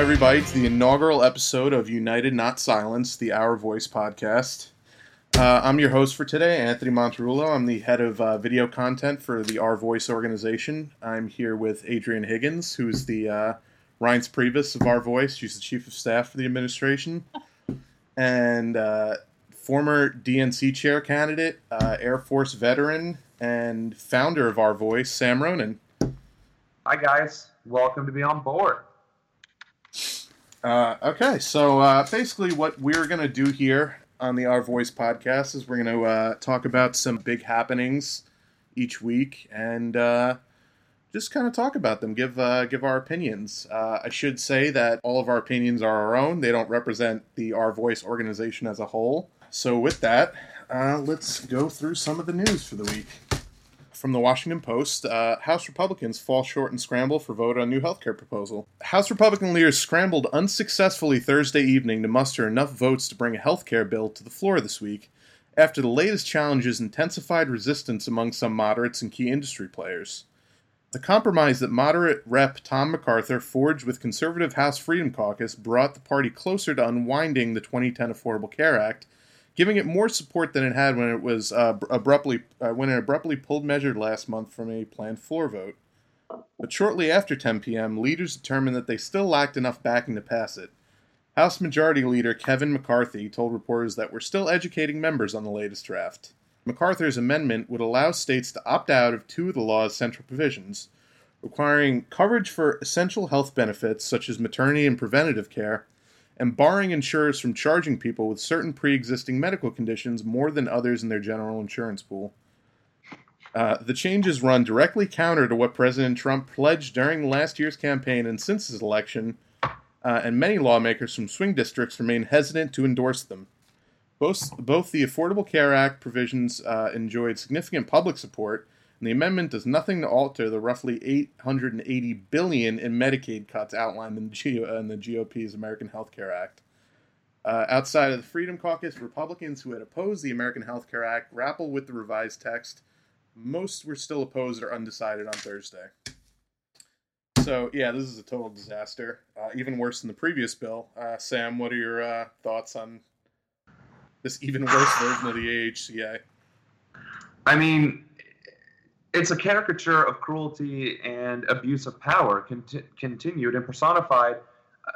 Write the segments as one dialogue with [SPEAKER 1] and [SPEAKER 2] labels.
[SPEAKER 1] Everybody, to the inaugural episode of United Not Silenced, the Our Voice podcast. Uh, I'm your host for today, Anthony Monterulo. I'm the head of uh, video content for the Our Voice organization. I'm here with Adrienne Higgins, who's the uh, Reince of Our Voice. She's the chief of staff for the administration. And uh, former DNC chair candidate, uh, Air Force veteran, and founder of Our Voice, Sam Ronan.
[SPEAKER 2] Hi, guys. Welcome to be on board.
[SPEAKER 1] Uh, okay, so uh, basically, what we're going to do here on the Our Voice podcast is we're going to uh, talk about some big happenings each week and uh, just kind of talk about them, give uh, give our opinions. Uh, I should say that all of our opinions are our own; they don't represent the Our Voice organization as a whole. So, with that, let's go through some of the news for the week from the Washington Post, uh, House Republicans fall short and scramble for vote on new healthcare proposal. House Republican leaders scrambled unsuccessfully Thursday evening to muster enough votes to bring a healthcare bill to the floor this week, after the latest challenges intensified resistance among some moderates and key industry players. The compromise that moderate Rep. Tom MacArthur forged with conservative House Freedom Caucus brought the party closer to unwinding the 2010 Affordable Care Act giving it more support than it had when it was uh, abruptly uh, when it abruptly pulled measure last month from a planned floor vote. But shortly after 10 p.m., leaders determined that they still lacked enough backing to pass it. House Majority Leader Kevin McCarthy told reporters that we're still educating members on the latest draft. McCarthy's amendment would allow states to opt out of two of the law's central provisions, requiring coverage for essential health benefits such as maternity and preventative care and barring insurers from charging people with certain pre existing medical conditions more than others in their general insurance pool. Uh, the changes run directly counter to what President Trump pledged during last year's campaign and since his election, uh, and many lawmakers from swing districts remain hesitant to endorse them. Both, both the Affordable Care Act provisions uh, enjoyed significant public support, and the amendment does nothing to alter the roughly 880 billion in Medicaid cuts outlined in, the, GOP's American Health Care Act. Uh, outside of the Freedom Caucus, Republicans who had opposed the American Health Care Act grapple with the revised text. Most were still opposed or undecided on Thursday. So, yeah, this is a total disaster. Uh, even worse than the previous bill. Uh, Sam, what are your uh, thoughts on this even worse version of the AHCA?
[SPEAKER 2] I mean, it's a caricature of cruelty and abuse of power conti- continued and personified uh,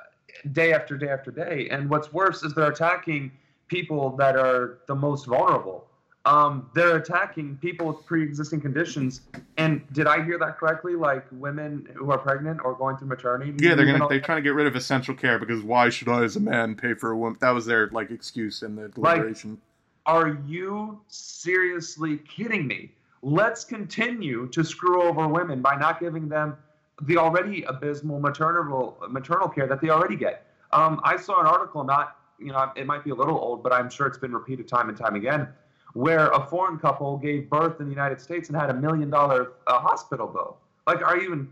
[SPEAKER 2] day after day after day. And what's worse is they're attacking people that are the most vulnerable. Um, they're attacking people with pre-existing conditions. And did I hear that correctly? Like women who are pregnant or going through maternity?
[SPEAKER 1] Yeah, they're gonna they're trying to get rid of essential care because why should I, as a man, pay for a woman? That was their like excuse in the deliberation. Like,
[SPEAKER 2] are you seriously kidding me? Let's continue to screw over women by not giving them the already abysmal maternal maternal care that they already get. Um, I saw an article, not you know, it might be a little old, but I'm sure it's been repeated time and time again, where a foreign couple gave birth in the United States and had a million dollar uh, hospital bill. Like, are you even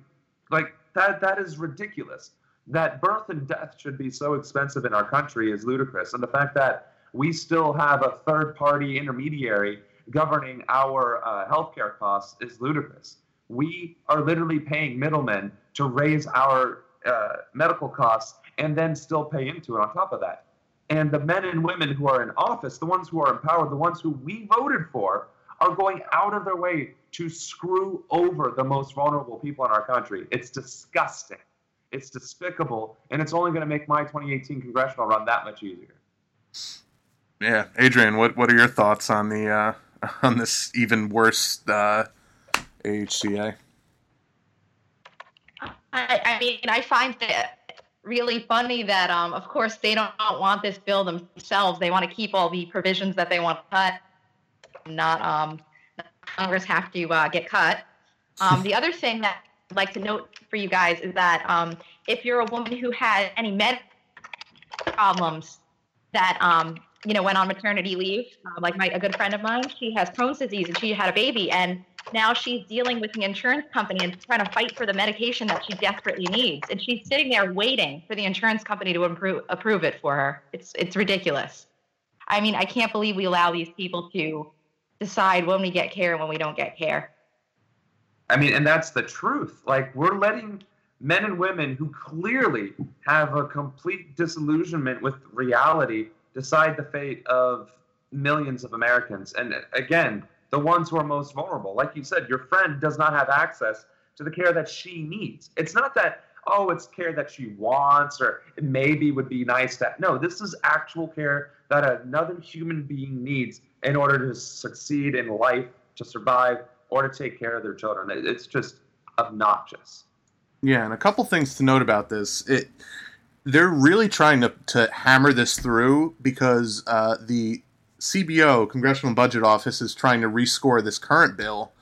[SPEAKER 2] like that? That is ridiculous. That birth and death should be so expensive in our country is ludicrous, and the fact that we still have a third party intermediary governing our uh, healthcare costs is ludicrous. We are literally paying middlemen to raise our uh, medical costs and then still pay into it on top of that. And the men and women who are in office, the ones who are empowered, the ones who we voted for, are going out of their way to screw over the most vulnerable people in our country. It's disgusting. It's despicable. And it's only going to make my 2018 congressional run that much easier.
[SPEAKER 1] Yeah. Adrienne, what, what are your thoughts on the. Uh on this even worse uh, AHCA?
[SPEAKER 3] I, I mean, I find it really funny that, um, of course, they don't want this bill themselves. They want to keep all the provisions that they want to cut, not um, Congress have to uh, get cut. Um, the other thing that I'd like to note for you guys is that um, if you're a woman who has any medical problems that um, you know, went on maternity leave. Uh, like my a good friend of mine, she has Crohn's disease and she had a baby, and now she's dealing with the insurance company and trying to fight for the medication that she desperately needs. And she's sitting there waiting for the insurance company to improve, approve it for her. It's it's ridiculous. I mean, I can't believe we allow these people to decide when we get care and when we don't get care.
[SPEAKER 2] I mean, and that's the truth. Like we're letting men and women who clearly have a complete disillusionment with reality decide the fate of millions of Americans. And again, the ones who are most vulnerable. Like you said, your friend does not have access to the care that she needs. It's not that, oh, it's care that she wants or it maybe would be nice to. No, this is actual care that another human being needs in order to succeed in life, to survive, or to take care of their children. It's just obnoxious.
[SPEAKER 1] Yeah, and a couple things to note about this. It they're really trying to, to hammer this through because uh, the CBO, Congressional Budget Office, is trying to rescore this current bill,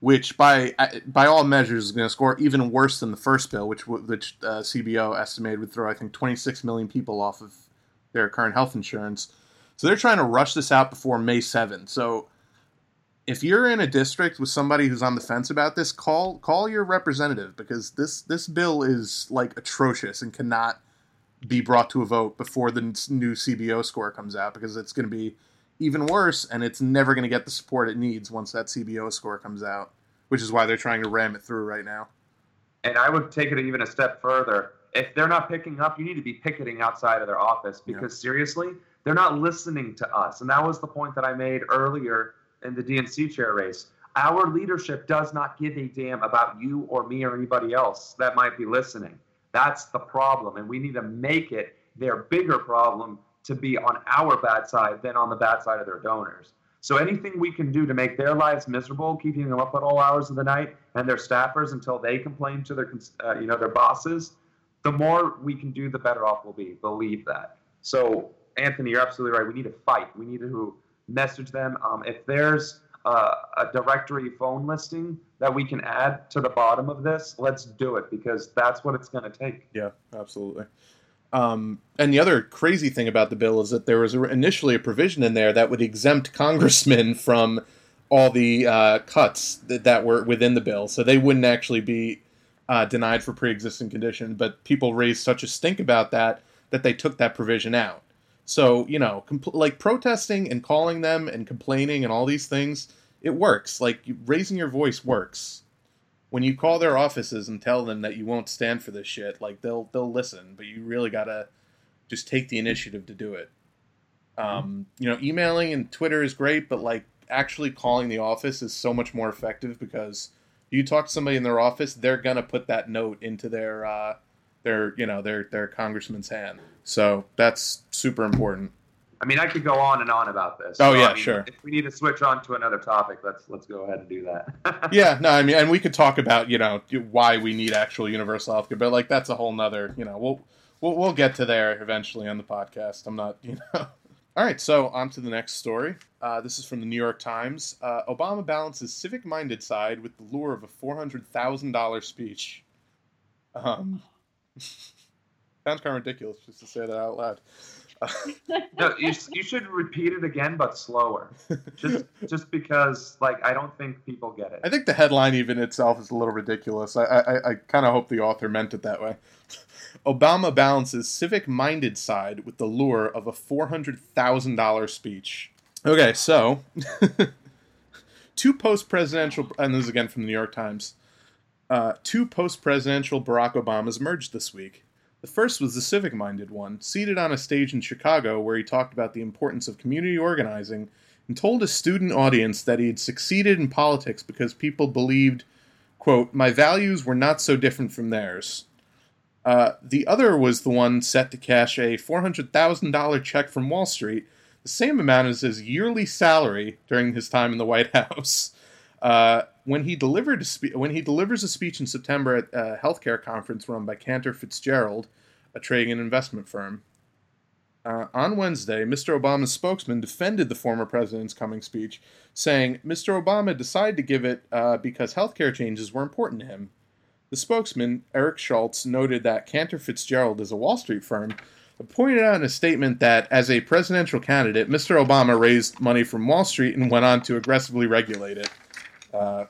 [SPEAKER 1] which by by all measures is going to score even worse than the first bill, which which uh, CBO estimated would throw I think 26 million people off of their current health insurance. So they're trying to rush this out before May 7. So if you're in a district with somebody who's on the fence about this, call call your representative because this this bill is like atrocious and cannot be brought to a vote before the new CBO score comes out because it's going to be even worse and it's never going to get the support it needs once that CBO score comes out, which is why they're trying to ram it through right now.
[SPEAKER 2] And I would take it even a step further. If they're not picking up, you need to be picketing outside of their office because yeah. seriously, they're not listening to us. And that was the point that I made earlier in the DNC chair race. Our leadership does not give a damn about you or me or anybody else that might be listening. That's the problem. And we need to make it their bigger problem to be on our bad side than on the bad side of their donors. So anything we can do to make their lives miserable, keeping them up at all hours of the night, and their staffers until they complain to their, uh, you know, their bosses, the more we can do, the better off we'll be. Believe that. So Anthony, you're absolutely right. We need to fight. We need to message them. Um, if there's uh, a directory phone listing that we can add to the bottom of this, let's do it because that's what it's going to take.
[SPEAKER 1] Yeah, absolutely. Um, and the other crazy thing about the bill is that there was initially a provision in there that would exempt congressmen from all the uh, cuts that, that, were within the bill, so they wouldn't actually be uh, denied for pre-existing condition. But people raised such a stink about that that they took that provision out. So, you know, compl- like protesting and calling them and complaining and all these things, it works. Like raising your voice works. When you call their offices and tell them that you won't stand for this shit, like they'll they'll listen, but you really got to just take the initiative to do it. Um, you know, emailing and Twitter is great, but like actually calling the office is so much more effective because you talk to somebody in their office, they're gonna put that note into their uh, their you know their their congressman's hand. So that's super important.
[SPEAKER 2] I mean, I could go on and on about this.
[SPEAKER 1] Oh
[SPEAKER 2] so,
[SPEAKER 1] yeah,
[SPEAKER 2] I mean,
[SPEAKER 1] sure.
[SPEAKER 2] If we need to switch on to another topic, let's let's go ahead and do that.
[SPEAKER 1] yeah, no, I mean, and we could talk about you know why we need actual universal health care, but like that's a whole nother you know we'll we'll we'll get to there eventually on the podcast. I'm not you know. All right, so on to the next story. Uh, this is from the New York Times. Uh, Obama balances civic-minded side with the lure of a four hundred thousand dollar speech. Um, Sounds kind of ridiculous just to say that out loud.
[SPEAKER 2] no, you, you should repeat it again, but slower. Just just because, like, I don't think people get it.
[SPEAKER 1] I think the headline even itself is a little ridiculous. I I, I kind of hope the author meant it that way. Obama balances civic-minded side with the lure of a four hundred thousand dollar speech. Okay, so two post-presidential, and this is again from the New York Times. Uh, two post-presidential Barack Obamas emerged this week. The first was the civic minded one, seated on a stage in Chicago where he talked about the importance of community organizing and told a student audience that he had succeeded in politics because people believed, quote, my values were not so different from theirs. Uh, the other was the one set to cash a $400,000 check from Wall Street, the same amount as his yearly salary during his time in the White House. Uh, when he delivered spe- when he delivers a speech in September at a healthcare conference run by Cantor Fitzgerald, a trading and investment firm. Uh, on Wednesday, Mr. Obama's spokesman defended the former president's coming speech, saying Mr. Obama decided to give it uh, because healthcare changes were important to him. The spokesman, Eric Schultz, noted that Cantor Fitzgerald is a Wall Street firm, pointed out in a statement that as a presidential candidate, Mr. Obama raised money from Wall Street and went on to aggressively regulate it. Uh,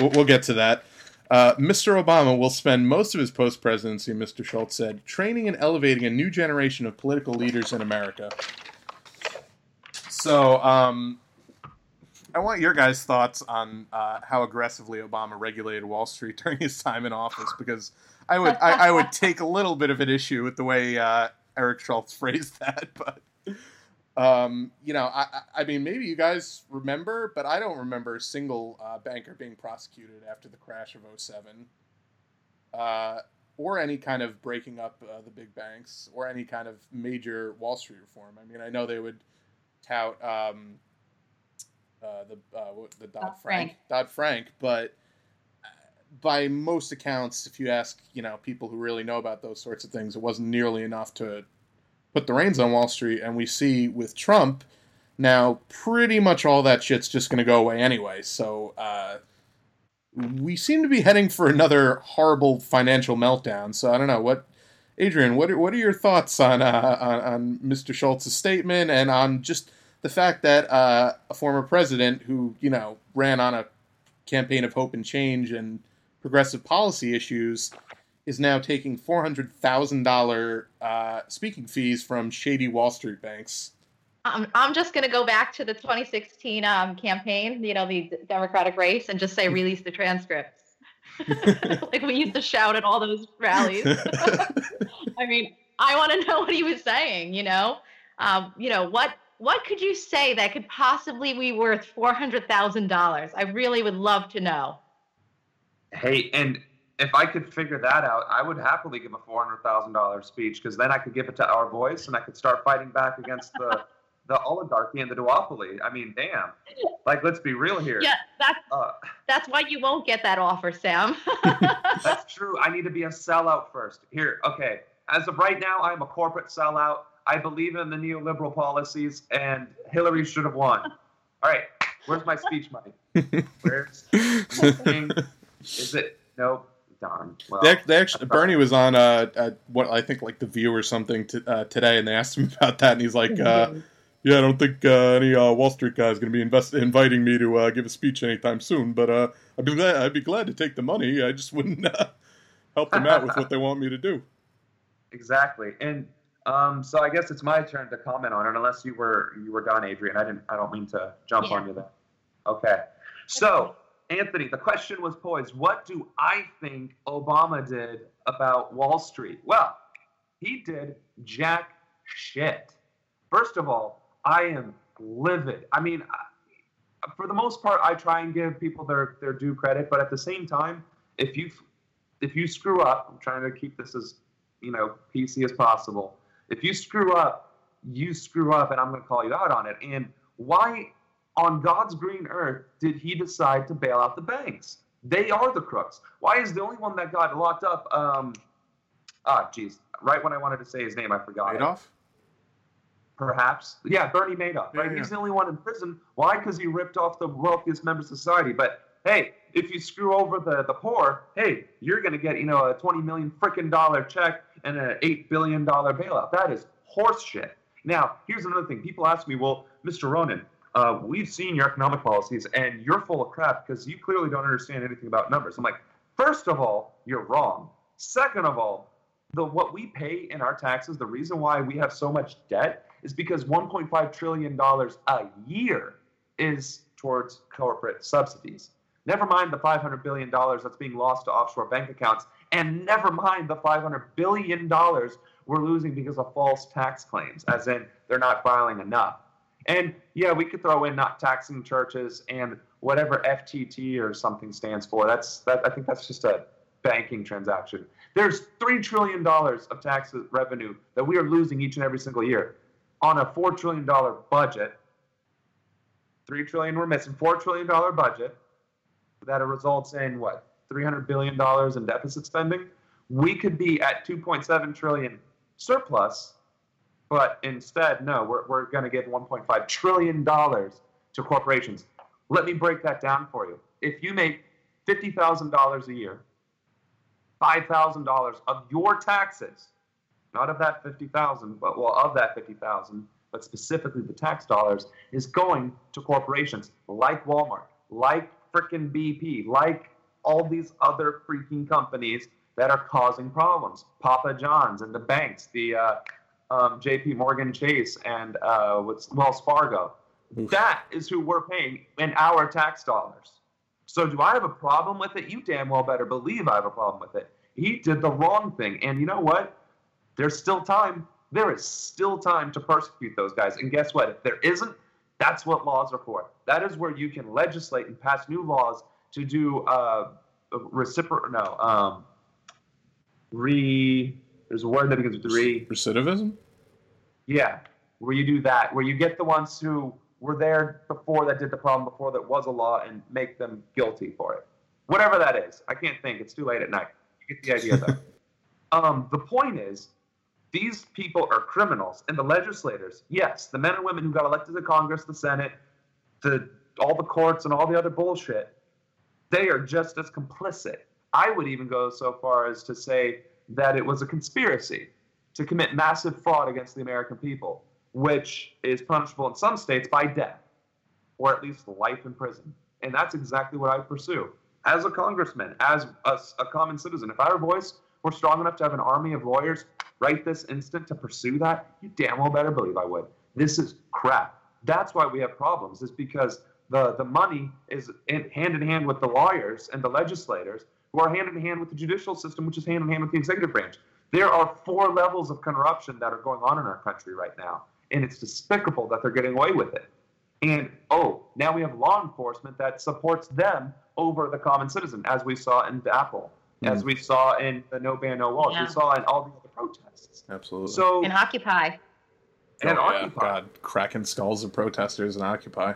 [SPEAKER 1] we'll, we'll, get to that. Uh, Mr. Obama will spend most of his post presidency, Mr. Schultz said, training and elevating a new generation of political leaders in America. So, um, I want your guys' thoughts on uh, how aggressively Obama regulated Wall Street during his time in office because I would I, I, would take a little bit of an issue with the way uh, Eric Schultz phrased that, but um, you know, I, I mean, maybe you guys remember, but I don't remember a single uh, banker being prosecuted after the crash of 07. Uh, or any kind of breaking up uh, the big banks, or any kind of major Wall Street reform. I mean, I know they would tout um, uh, the uh, the Dodd Frank Dodd Frank, but uh, by most accounts, if you ask you know people who really know about those sorts of things, it wasn't nearly enough to put the reins on Wall Street. And we see with Trump now, pretty much all that shit's just going to go away anyway. So uh, we seem to be heading for another horrible financial meltdown. So I don't know what. Adrienne, what are, what are your thoughts on, uh, on, on Mr. Schultz's statement and on just the fact that uh, a former president who you know ran on a campaign of hope and change and progressive policy issues is now taking four hundred thousand uh, speaking fees from shady Wall Street banks.
[SPEAKER 3] I'm, I'm just going to go back to the 2016 um, campaign, you know, the Democratic race, and just say release the transcripts. like we used to shout at all those rallies. I mean, I want to know what he was saying. You know, um, you know what what could you say that could possibly be worth four hundred thousand dollars? I really would love to know.
[SPEAKER 2] Hey, and if I could figure that out, I would happily give a four hundred thousand dollars speech because then I could give it to our voice and I could start fighting back against the the oligarchy and the duopoly. I mean, damn. Like, let's be real here.
[SPEAKER 3] Yeah, that's uh, that's why you won't get that offer, Sam.
[SPEAKER 2] that's true. I need to be a sellout first. Here, okay. As of right now, I'm a corporate sellout. I believe in the neoliberal policies, and Hillary should have won. All right, where's my speech money? Where's my thing? is it? Nope. Darn. Well,
[SPEAKER 1] they, they actually, Bernie was on uh, uh, what I think like the View or something to, uh, today, and they asked him about that, and he's like, uh, "Yeah, I don't think uh, any uh, Wall Street guy is going to be invest- inviting me to uh, give a speech anytime soon, but uh, I'd be glad I'd be glad to take the money. I just wouldn't uh, help them out with what they want me to do."
[SPEAKER 2] Exactly, and um, so I guess it's my turn to comment on it, unless you were you were done, Adrienne. I didn't. I don't mean to jump yeah. on you there. Okay. So, Anthony, the question was posed: What do I think Obama did about Wall Street? Well, he did jack shit. First of all, I am livid. I mean, for the most part, I try and give people their their due credit, but at the same time, if you if you screw up, I'm trying to keep this as you know PC as possible if you screw up, you screw up, and I'm going to call you out on it. And why on God's green earth did he decide to bail out the banks? They are the crooks. Why is the only one that got locked up? Um, ah, geez, right when I wanted to say his name, I forgot.
[SPEAKER 1] Madoff? It.
[SPEAKER 2] Perhaps. Yeah, Bernie Madoff, right? Yeah, He's the only one in prison. Why? Because he ripped off the wealthiest members of society. But hey, if you screw over the, the poor, hey, you're going to get, you know, a 20 million freaking dollar check and an $8 billion bailout. That is horseshit. Now, here's another thing. People ask me, well, Mr. Ronan, uh, we've seen your economic policies and you're full of crap because you clearly don't understand anything about numbers. I'm like, first of all, you're wrong. Second of all, the what we pay in our taxes, the reason why we have so much debt is because 1.5 trillion dollars a year is towards corporate subsidies. Never mind the $500 billion that's being lost to offshore bank accounts, and never mind the $500 billion we're losing because of false tax claims, as in they're not filing enough. And yeah, we could throw in not taxing churches and whatever FTT or something stands for. That's that. I think that's just a banking transaction. There's three trillion dollars of tax revenue that we are losing each and every single year on a four trillion dollar budget. Three trillion we're missing. Four trillion dollar budget that results in what 300 billion dollars in deficit spending we could be at 2.7 trillion surplus but instead no we're, we're going to give 1.5 trillion dollars to corporations let me break that down for you if you make $50000 a year $5000 of your taxes not of that 50000 but well of that 50000 but specifically the tax dollars is going to corporations like walmart like freaking BP, like all these other freaking companies that are causing problems. Papa John's and the banks, the uh, um, JP Morgan Chase and uh, what's Wells Fargo. Oof. That is who we're paying in our tax dollars. So do I have a problem with it? You damn well better believe I have a problem with it. he did the wrong thing. And you know what? There's still time. There is still time to persecute those guys. And guess what? If there isn't, that's what laws are for. That is where you can legislate and pass new laws to do uh, reciprocal. No, um, re. There's a word that begins with re.
[SPEAKER 1] Recidivism.
[SPEAKER 2] Yeah, where you do that, where you get the ones who were there before that did the problem before that was a law and make them guilty for it. Whatever that is, I can't think. It's too late at night. You get the idea though. um, the point is, these people are criminals, and the legislators, yes, the men and women who got elected to Congress, the Senate, the all the courts, and all the other bullshit, they are just as complicit. I would even go so far as to say that it was a conspiracy to commit massive fraud against the American people, which is punishable in some states by death, or at least life in prison. And that's exactly what I pursue as a congressman, as a, a common citizen. If our voice were strong enough to have an army of lawyers right this instant to pursue that, you damn well better believe I would. This is crap. That's why we have problems, is because the, the money is in, hand in hand with the lawyers and the legislators, who are hand in hand with the judicial system, which is hand in hand with the executive branch. There are four levels of corruption that are going on in our country right now, and it's despicable that they're getting away with it. And oh, now we have law enforcement that supports them over the common citizen, as we saw in Apple, mm. as we saw in the No Ban No Walls, yeah. we saw in all the other protests.
[SPEAKER 1] Absolutely.
[SPEAKER 2] So
[SPEAKER 3] in Occupy.
[SPEAKER 2] And
[SPEAKER 1] oh,
[SPEAKER 2] Occupy.
[SPEAKER 1] Yeah. God, cracking skulls of protesters in Occupy.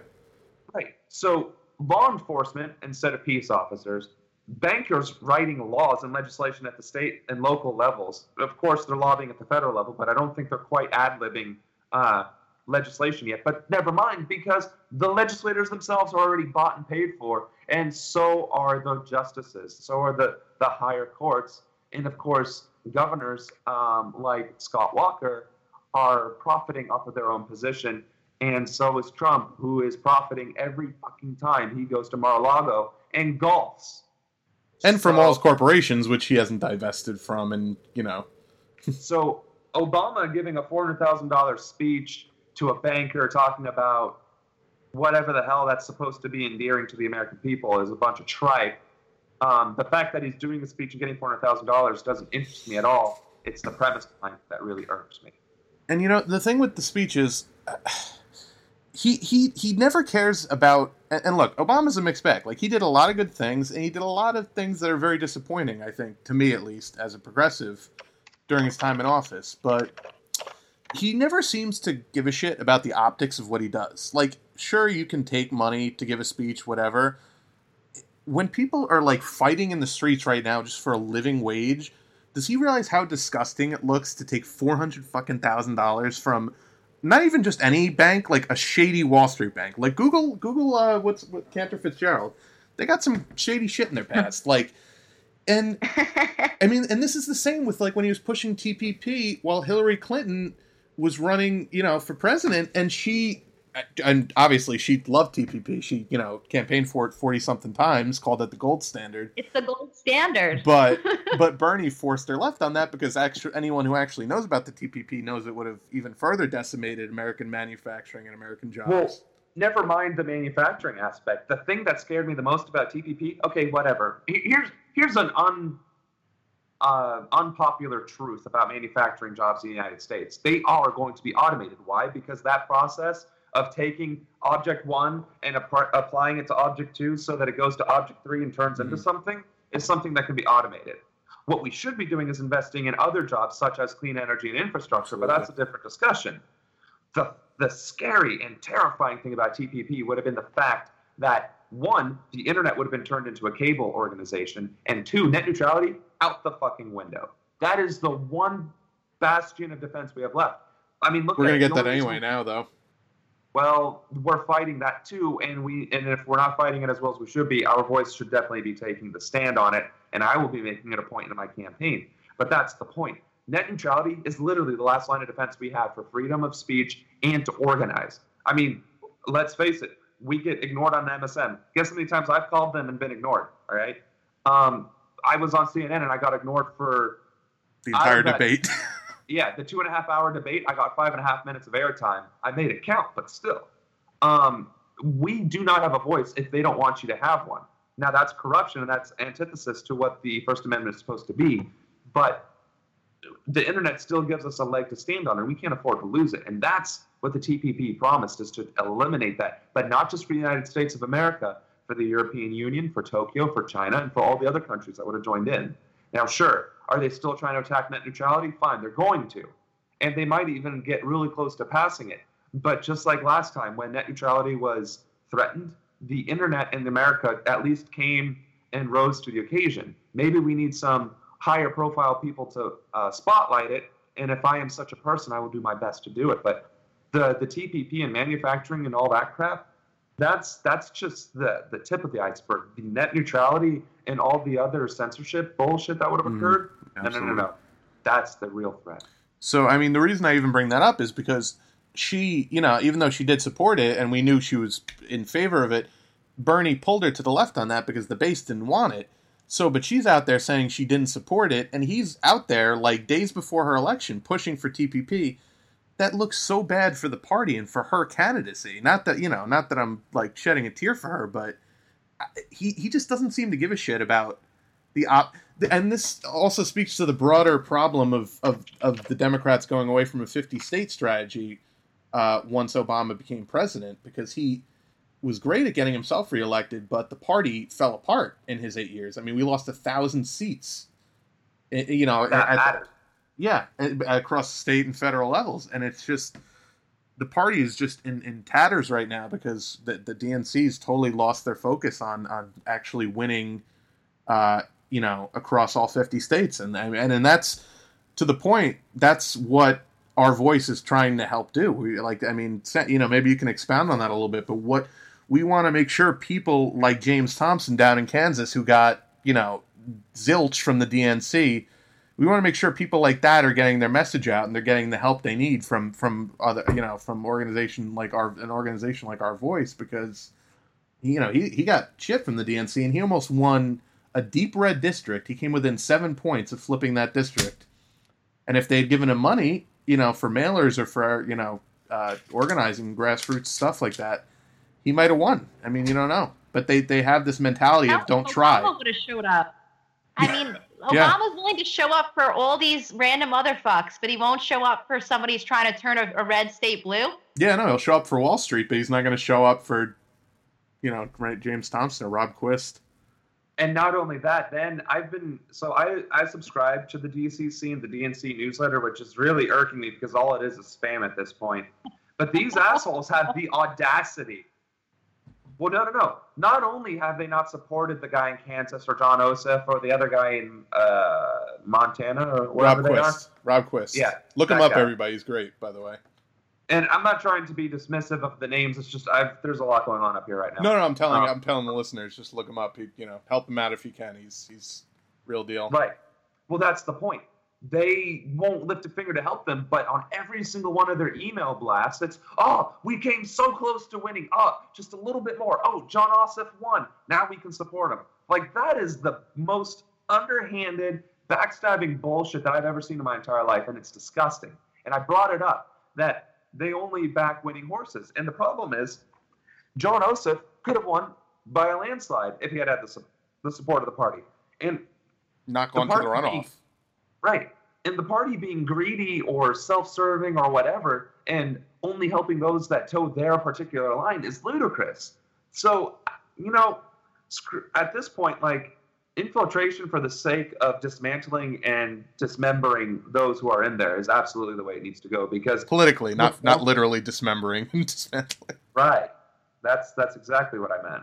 [SPEAKER 2] Right. So law enforcement instead of peace officers, bankers writing laws and legislation at the state and local levels. Of course, they're lobbying at the federal level, but I don't think they're quite ad libbing uh, legislation yet. But never mind, because the legislators themselves are already bought and paid for, and so are the justices, so are the, the higher courts. And of course, governors um, like Scott Walker are profiting off of their own position. And so is Trump, who is profiting every fucking time he goes to Mar-a-Lago and golfs.
[SPEAKER 1] And from so, all his corporations, which he hasn't divested from, and you know.
[SPEAKER 2] so Obama giving a four hundred thousand dollars speech to a banker talking about whatever the hell that's supposed to be endearing to the American people is a bunch of tripe. Um, the fact that he's doing the speech and getting four hundred thousand dollars doesn't interest me at all. It's the premise behind it that really irks me.
[SPEAKER 1] And you know the thing with the speech is. Uh, he he he never cares about and look obama's a mixed bag. Like he did a lot of good things and he did a lot of things that are very disappointing i think to me at least as a progressive during his time in office. But he never seems to give a shit about the optics of what he does. Like sure you can take money to give a speech whatever. When people are like fighting in the streets right now just for a living wage does he realize how disgusting it looks to take 400 fucking thousand dollars from not even just any bank, like a shady Wall Street bank. Like Google, Google, uh, what's what Cantor Fitzgerald? They got some shady shit in their past. like, and I mean, and this is the same with like when he was pushing TPP while Hillary Clinton was running, you know, for president, and she and obviously she loved TPP. She, you know, campaigned for it forty something times, called it the gold standard.
[SPEAKER 3] It's the gold standard.
[SPEAKER 1] But but Bernie forced her left on that because actually anyone who actually knows about the TPP knows it would have even further decimated American manufacturing and American jobs.
[SPEAKER 2] Well, never mind the manufacturing aspect. The thing that scared me the most about TPP, okay, whatever. Here's here's an un uh, unpopular truth about manufacturing jobs in the United States. They are going to be automated. Why? Because that process of taking object one and ap- applying it to object two so that it goes to object three and turns mm-hmm. into something is something that can be automated. What we should be doing is investing in other jobs such as clean energy and infrastructure, but that's a different discussion. The, the scary and terrifying thing about TPP would have been the fact that one, the internet would have been turned into a cable organization, and two, net neutrality out the fucking window. That is the one bastion of defense we have left. I mean, look.
[SPEAKER 1] We're gonna get that anyway now, though
[SPEAKER 2] well, we're fighting that too, and we and if we're not fighting it as well as we should be, our voice should definitely be taking the stand on it, and I will be making it a point in my campaign. But that's the point. Net neutrality is literally the last line of defense we have for freedom of speech and to organize. I mean, let's face it, we get ignored on MSM. Guess how many times I've called them and been ignored? All right. Um, I was on CNN and I got ignored for
[SPEAKER 1] the entire debate.
[SPEAKER 2] yeah, the two and a half hour debate, I got five and a half minutes of airtime. I made it count, but still. Um, we do not have a voice if they don't want you to have one. Now that's corruption, and that's antithesis to what the First Amendment is supposed to be. But the internet still gives us a leg to stand on, and we can't afford to lose it. And that's what the TPP promised is to eliminate that, but not just for the United States of America, for the European Union, for Tokyo, for China, and for all the other countries that would have joined in. Now, sure, are they still trying to attack net neutrality? Fine, they're going to. And they might even get really close to passing it. But just like last time, when net neutrality was threatened, the internet in America at least came and rose to the occasion. Maybe we need some higher profile people to uh, spotlight it. And if I am such a person, I will do my best to do it. But the, the TPP and manufacturing and all that crap, that's that's just the, the tip of the iceberg. The net neutrality and all the other censorship bullshit that would have
[SPEAKER 1] Mhm.
[SPEAKER 2] occurred. no, no, no, no. That's the real threat.
[SPEAKER 1] So, I mean, the reason I even bring that up is because she, you know, even though she did support it and we knew she was in favor of it, Bernie pulled her to the left on that because the base didn't want it. So, but she's out there saying she didn't support it, and he's out there, like, days before her election, pushing for TPP. That looks so bad for the party and for her candidacy. Not that, you know, not that I'm, like, shedding a tear for her, but he, he just doesn't seem to give a shit about the op and this also speaks to the broader problem of, of, of the Democrats going away from a 50 state strategy uh, once Obama became president because he was great at getting himself reelected, but the party fell apart in his eight years. I mean, we lost a thousand seats, eh, you know,
[SPEAKER 2] That
[SPEAKER 1] at-
[SPEAKER 2] matters.
[SPEAKER 1] Yeah, across state and federal levels, and it's just the party is just in, in tatters right now because the the DNC's totally lost their focus on on actually winning, uh, you know, across all fifty states, and and and that's to the point. That's what our voice is trying to help do. We like, I mean, you know, maybe you can expound on that a little bit, but what we want to make sure people like James Thompson down in Kansas, who got you know zilch from the DNC we want to make sure people like that are getting their message out and they're getting the help they need from from other you know from organization like our an organization like our voice because you know he, he got shit from the DNC and he almost won a deep red district. He came within seven points of flipping that district. And if they'd given him money you know for mailers or for you know uh, organizing grassroots stuff like that he might have won. I mean you don't know. But they they have this mentality of don't try.
[SPEAKER 3] would have showed up. I mean,
[SPEAKER 1] Yeah.
[SPEAKER 3] Obama's willing to show up for all these random other fucks, but he won't show up for somebody who's trying to turn a, a red state blue.
[SPEAKER 1] Yeah, no, he'll show up for Wall Street, but he's not going to show up for, you know, right, James Thompson or Rob Quist.
[SPEAKER 2] And not only that, then I've been so I I subscribe to the DCC and the DNC newsletter, which is really irking me because all it is is spam at this point. But these assholes have the audacity. Well, no, no, no. Not only have they not supported the guy in Kansas or Jon Ossoff or the other guy in uh, Montana or wherever
[SPEAKER 1] Rob
[SPEAKER 2] they are,
[SPEAKER 1] Quist. Rob Quist.
[SPEAKER 2] Yeah,
[SPEAKER 1] Look him up,
[SPEAKER 2] guy.
[SPEAKER 1] everybody. He's great, by the way.
[SPEAKER 2] and I'm not trying to be dismissive of the names. It's just I've there's a lot going on up here right now.
[SPEAKER 1] No, no, I'm telling
[SPEAKER 2] Uh,
[SPEAKER 1] I'm telling the listeners, just look him up. He, you know, help him out if you can. He's he's real deal.
[SPEAKER 2] Right. Well, that's the point. They won't lift a finger to help them, but on every single one of their email blasts, it's, oh, we came so close to winning. Oh, just a little bit more. Oh, Jon Ossoff won. Now we can support him. Like, that is the most underhanded, backstabbing bullshit that I've ever seen in my entire life, and it's disgusting. And I brought it up that they only back winning horses. And the problem is, Jon Ossoff could have won by a landslide if he had had the, the support of the party. And
[SPEAKER 1] Not going to the runoff.
[SPEAKER 2] Right. And the party being greedy or self serving or whatever, and only helping those that toe their particular line is ludicrous. So, you know, at this point, like, infiltration for the sake of dismantling and dismembering those who are in there is absolutely the way it needs to go because
[SPEAKER 1] Politically, not not literally dismembering and dismantling.
[SPEAKER 2] right that's that's exactly what i meant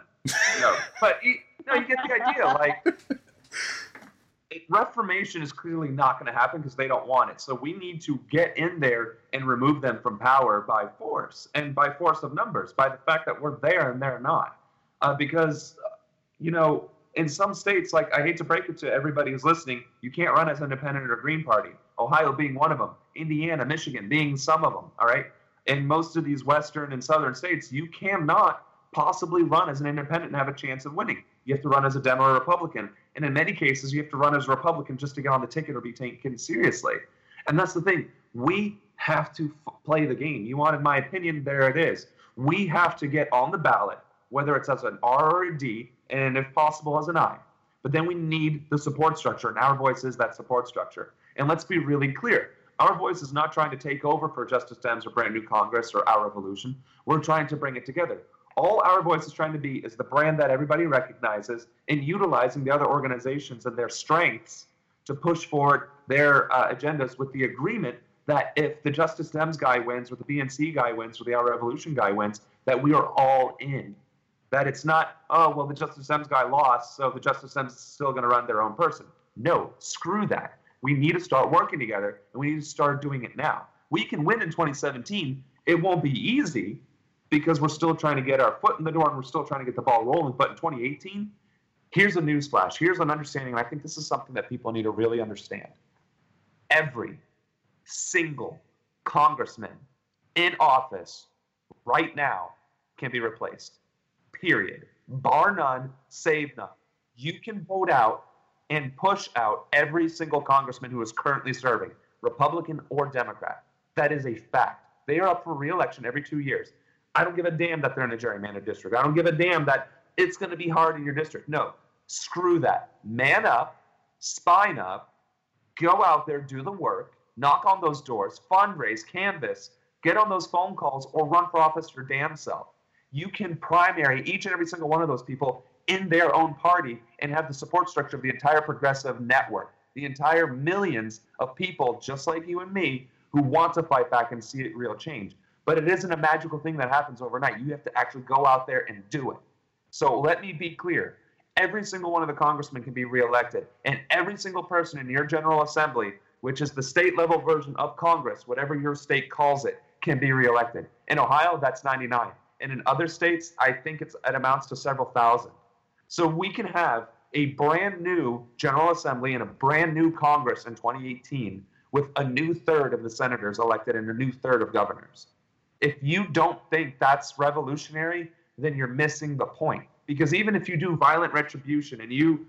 [SPEAKER 2] you know, but you, no, you get the idea like reformation is clearly not going to happen because they don't want it. So we need to get in there and remove them from power by force and by force of numbers by the fact that we're there and they're not. Uh, because uh, you know in some states like i hate to break it to everybody who's listening you can't run as an independent or green party ohio being one of them indiana michigan being some of them all right? In most of these western and southern states you cannot possibly run as an independent and have a chance of winning. You have to run as a demo or republican and in many cases you have to run as a republican just to get on the ticket or be taken seriously and that's the thing we have to f- play the game you wanted my opinion there it is we have to get on the ballot whether it's as an R or a D, and if possible as an I. But then we need the support structure, and our voice is that support structure. And let's be really clear. Our voice is not trying to take over for Justice Dems or Brand New Congress or Our Revolution. We're trying to bring it together. All our voice is trying to be is the brand that everybody recognizes and utilizing the other organizations and their strengths to push forward their uh, agendas with the agreement that if the Justice Dems guy wins, or the BNC guy wins, or the Our Revolution guy wins, that we are all in. That it's not, oh, well, the Justice Dems guy lost, so the Justice Dems is still going to run their own person. No, screw that. We need to start working together, and we need to start doing it now. We can win in 2017. It won't be easy because we're still trying to get our foot in the door and we're still trying to get the ball rolling. But in 2018, here's a newsflash. Here's an understanding, and I think this is something that people need to really understand. Every single congressman in office right now can be replaced. Period. Bar none, save none. You can vote out and push out every single congressman who is currently serving, Republican or Democrat. That is a fact. They are up for reelection every two years. I don't give a damn that they're in a gerrymandered district. I don't give a damn that it's going to be hard in your district. No, screw that. Man up, spine up, go out there, do the work, knock on those doors, fundraise, canvass, get on those phone calls, or run for office your damn self. You can primary each and every single one of those people in their own party and have the support structure of the entire progressive network, the entire millions of people just like you and me who want to fight back and see real change. But it isn't a magical thing that happens overnight. You have to actually go out there and do it. So let me be clear. Every single one of the congressmen can be reelected, and every single person in your General Assembly which is the state level version of Congress, whatever your state calls it, can be reelected. In Ohio, that's 99. And in other states, I think it amounts to several thousand. So we can have a brand new General Assembly and a brand new Congress in 2018 with a new third of the senators elected and a new third of governors. If you don't think that's revolutionary, then you're missing the point. Because even if you do violent retribution and you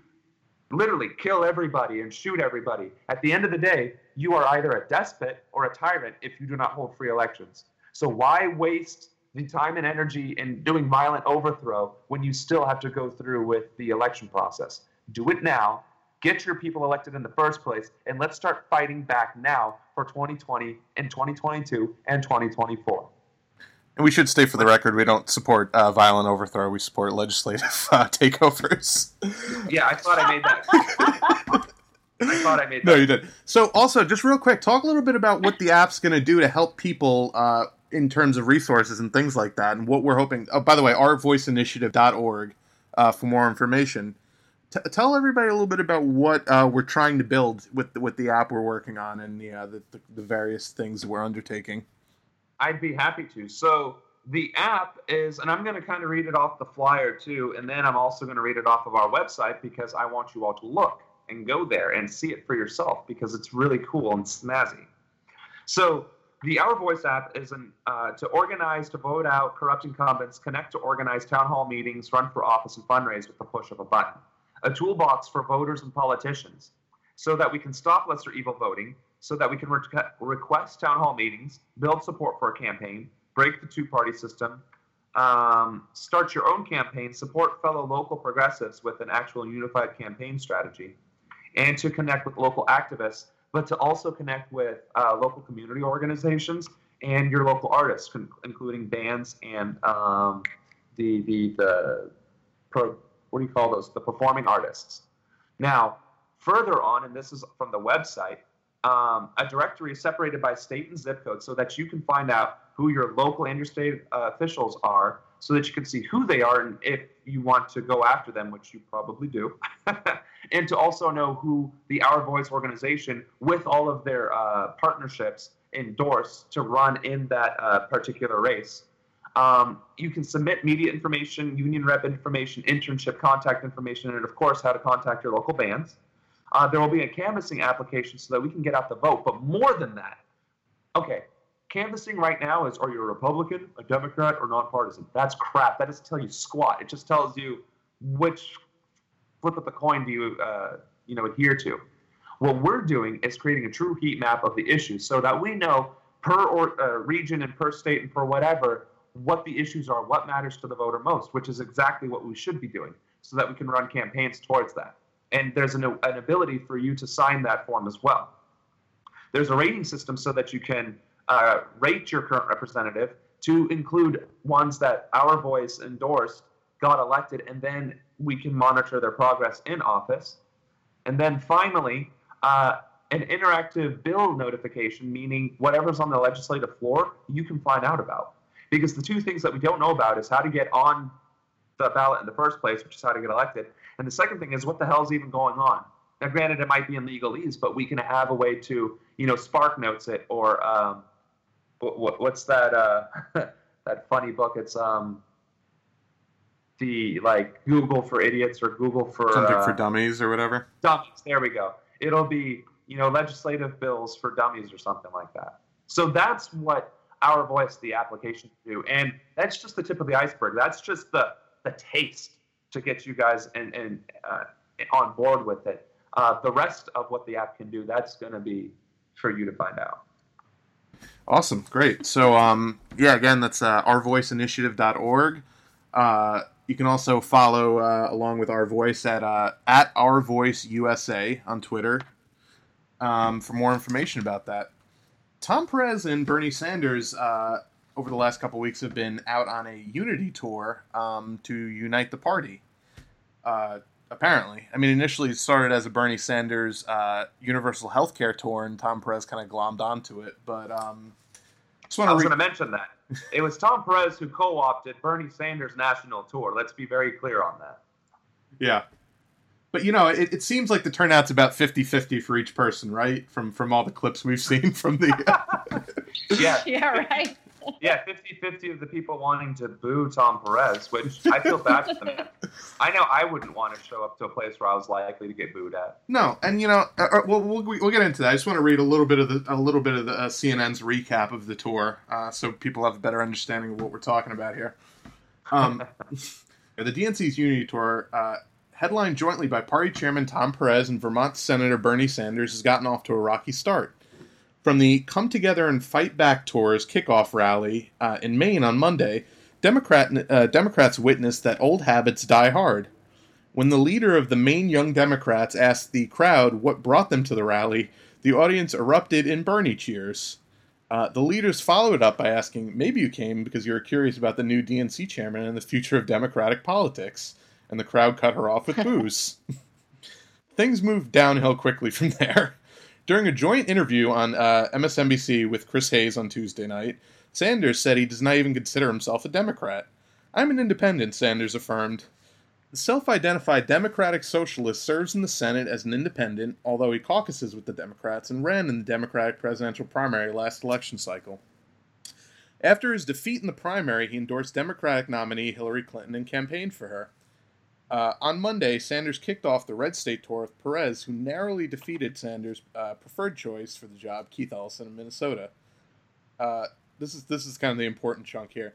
[SPEAKER 2] literally kill everybody and shoot everybody. At the end of the day, you are either a despot or a tyrant if you do not hold free elections. So why waste the time and energy in doing violent overthrow when you still have to go through with the election process? Do it now. Get your people elected in the first place, and let's start fighting back now for 2020 and 2022 and 2024.
[SPEAKER 1] And we should state for the record, we don't support uh, violent overthrow. We support legislative uh, takeovers.
[SPEAKER 2] Yeah, I thought I made that. I thought I made that.
[SPEAKER 1] No, you did. So, also, just real quick, talk a little bit about what the app's going to do to help people uh, in terms of resources and things like that, and what we're hoping. Oh, by the way, ourvoiceinitiative.org uh, for more information. T- tell everybody a little bit about what uh, we're trying to build with the, with the app we're working on and the, uh, the, the various things we're undertaking.
[SPEAKER 2] I'd be happy to. So the app is, and I'm going to kind of read it off the flyer too, and then I'm also going to read it off of our website because I want you all to look and go there and see it for yourself because it's really cool and snazzy. So the Our Voice app is an, uh, to organize, to vote out corrupt incumbents, connect to organize town hall meetings, run for office, and fundraise with the push of a button. A toolbox for voters and politicians so that we can stop lesser evil voting, so that we can re- request town hall meetings, build support for a campaign, break the two party system, um, start your own campaign, support fellow local progressives with an actual unified campaign strategy, and to connect with local activists, but to also connect with uh, local community organizations and your local artists, con- including bands and um, the the the pro, what do you call those? The performing artists. Now, further on, and this is from the website, um, a directory is separated by state and zip code so that you can find out who your local and your state uh, officials are so that you can see who they are and if you want to go after them, which you probably do, and to also know who the Our Voice organization, with all of their uh, partnerships, endorse to run in that uh, particular race. Um, you can submit media information, union rep information, internship contact information, and of course, how to contact your local bands. Uh, there will be a canvassing application so that we can get out the vote. But more than that, okay, canvassing right now is are you a Republican, a Democrat, or nonpartisan? That's crap. That doesn't tell you squat. It just tells you which flip of the coin do you uh, you know adhere to. What we're doing is creating a true heat map of the issues so that we know per or, uh, region and per state and per whatever what the issues are, what matters to the voter most, which is exactly what we should be doing so that we can run campaigns towards that. And there's an, an ability for you to sign that form as well. There's a rating system so that you can uh, rate your current representative to include ones that our voice endorsed, got elected, and then we can monitor their progress in office. And then finally, uh, an interactive bill notification, meaning whatever's on the legislative floor, you can find out about. Because the two things that we don't know about is how to get on the ballot in the first place, which is how to get elected. And the second thing is what the hell's even going on? Now, granted, it might be in legalese, but we can have a way to, you know, spark notes it or um, what, what's that uh, that funny book? It's um, the like Google for idiots or Google for
[SPEAKER 1] Something
[SPEAKER 2] uh,
[SPEAKER 1] for dummies or whatever.
[SPEAKER 2] dummies. There we go. It'll be you know legislative bills for dummies or something like that. So that's what our voice, the application, do, and that's just the tip of the iceberg. That's just the the taste to get you guys and and uh, on board with it. Uh, the rest of what the app can do, that's going to be for you to find out.
[SPEAKER 1] Awesome, great. So, um, yeah, again, that's uh, ourvoiceinitiative.org. Uh, you can also follow uh, along with Our Voice at uh, at Our Voice USA on Twitter um, for more information about that. Tom Perez and Bernie Sanders uh, over the last couple weeks have been out on a unity tour um, to unite the party. Uh, apparently, I mean, initially it started as a Bernie Sanders uh, universal health care tour, and Tom Perez kind of glommed onto it. But um, just want
[SPEAKER 2] I
[SPEAKER 1] to
[SPEAKER 2] was
[SPEAKER 1] re-
[SPEAKER 2] going to mention that. It was Tom Perez who co opted Bernie Sanders' national tour. Let's be very clear on that.
[SPEAKER 1] Yeah. But you know, it, it seems like the turnout's about 50-50 for each person, right? From from all the clips we've seen from the
[SPEAKER 2] Yeah,
[SPEAKER 3] Yeah, right.
[SPEAKER 2] Yeah 50 50 of the people wanting to boo Tom Perez, which I feel bad for the man. I know I wouldn't want to show up to a place where I was likely to get booed at.
[SPEAKER 1] No, and you know, uh, uh, we'll, we'll we'll get into that. I just want to read a little bit of the a little bit of the uh, CNN's recap of the tour, uh, so people have a better understanding of what we're talking about here. Um, the DNC's Unity Tour, uh, headlined jointly by Party Chairman Tom Perez and Vermont Senator Bernie Sanders, has gotten off to a rocky start. From the Come Together and Fight Back Tour's kickoff rally uh, in Maine on Monday, Democrat uh, Democrats witnessed that old habits die hard. When the leader of the Maine Young Democrats asked the crowd what brought them to the rally, the audience erupted in Bernie cheers. Uh, the leaders followed up by asking, Maybe you came because you were curious about the new DNC chairman and the future of Democratic politics. And the crowd cut her off with boos. Things moved downhill quickly from there. During a joint interview on uh, MSNBC with Chris Hayes on Tuesday night, Sanders said he does not even consider himself a Democrat. I'm an independent, Sanders affirmed. The self identified Democratic Socialist serves in the Senate as an independent, although he caucuses with the Democrats and ran in the Democratic presidential primary last election cycle. After his defeat in the primary, he endorsed Democratic nominee Hillary Clinton and campaigned for her. Uh, on Monday, Sanders kicked off the red state tour with Perez, who narrowly defeated Sanders' uh, preferred choice for the job, Keith Ellison in Minnesota. Uh, this is this is kind of the important chunk here.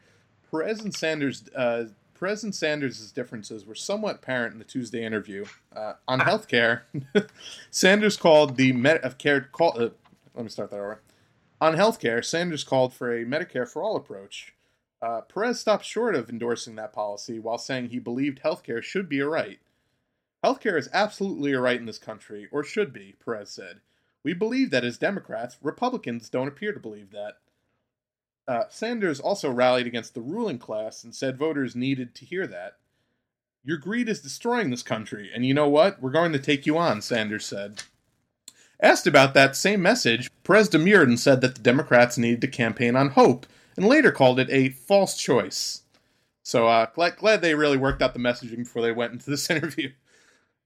[SPEAKER 1] Perez and Sanders, uh, Perez and Sanders' differences were somewhat apparent in the Tuesday interview uh, on healthcare. Sanders called the Medicare. Call, uh, let me start that over. On healthcare, Sanders called for a Medicare for all approach. Uh, Perez stopped short of endorsing that policy while saying he believed healthcare should be a right. Healthcare is absolutely a right in this country, or should be, Perez said. We believe that as Democrats, Republicans don't appear to believe that. Uh, Sanders also rallied against the ruling class and said voters needed to hear that. Your greed is destroying this country, and you know what? We're going to take you on, Sanders said. Asked about that same message, Perez demurred and said that the Democrats needed to campaign on hope, and later called it a false choice. So uh, glad, glad they really worked out the messaging before they went into this interview.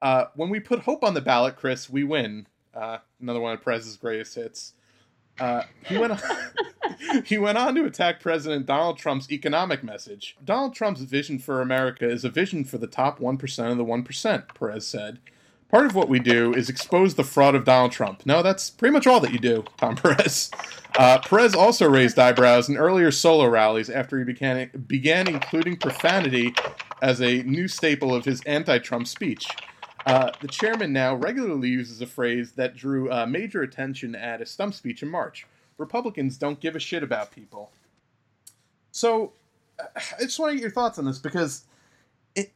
[SPEAKER 1] Uh, when we put hope on the ballot, Chris, we win. Uh, another one of Perez's greatest hits. Uh, he went on, he went on to attack President Donald Trump's economic message. Donald Trump's vision for America is a vision for the top 1% of the 1%, Perez said. Part of what we do is expose the fraud of Donald Trump. No, that's pretty much all that you do, Tom Perez. Uh, Perez also raised eyebrows in earlier solo rallies after he began, began including profanity as a new staple of his anti Trump speech. Uh, the chairman now regularly uses a phrase that drew uh, major attention at a stump speech in March Republicans don't give a shit about people. So, I just want to get your thoughts on this because it.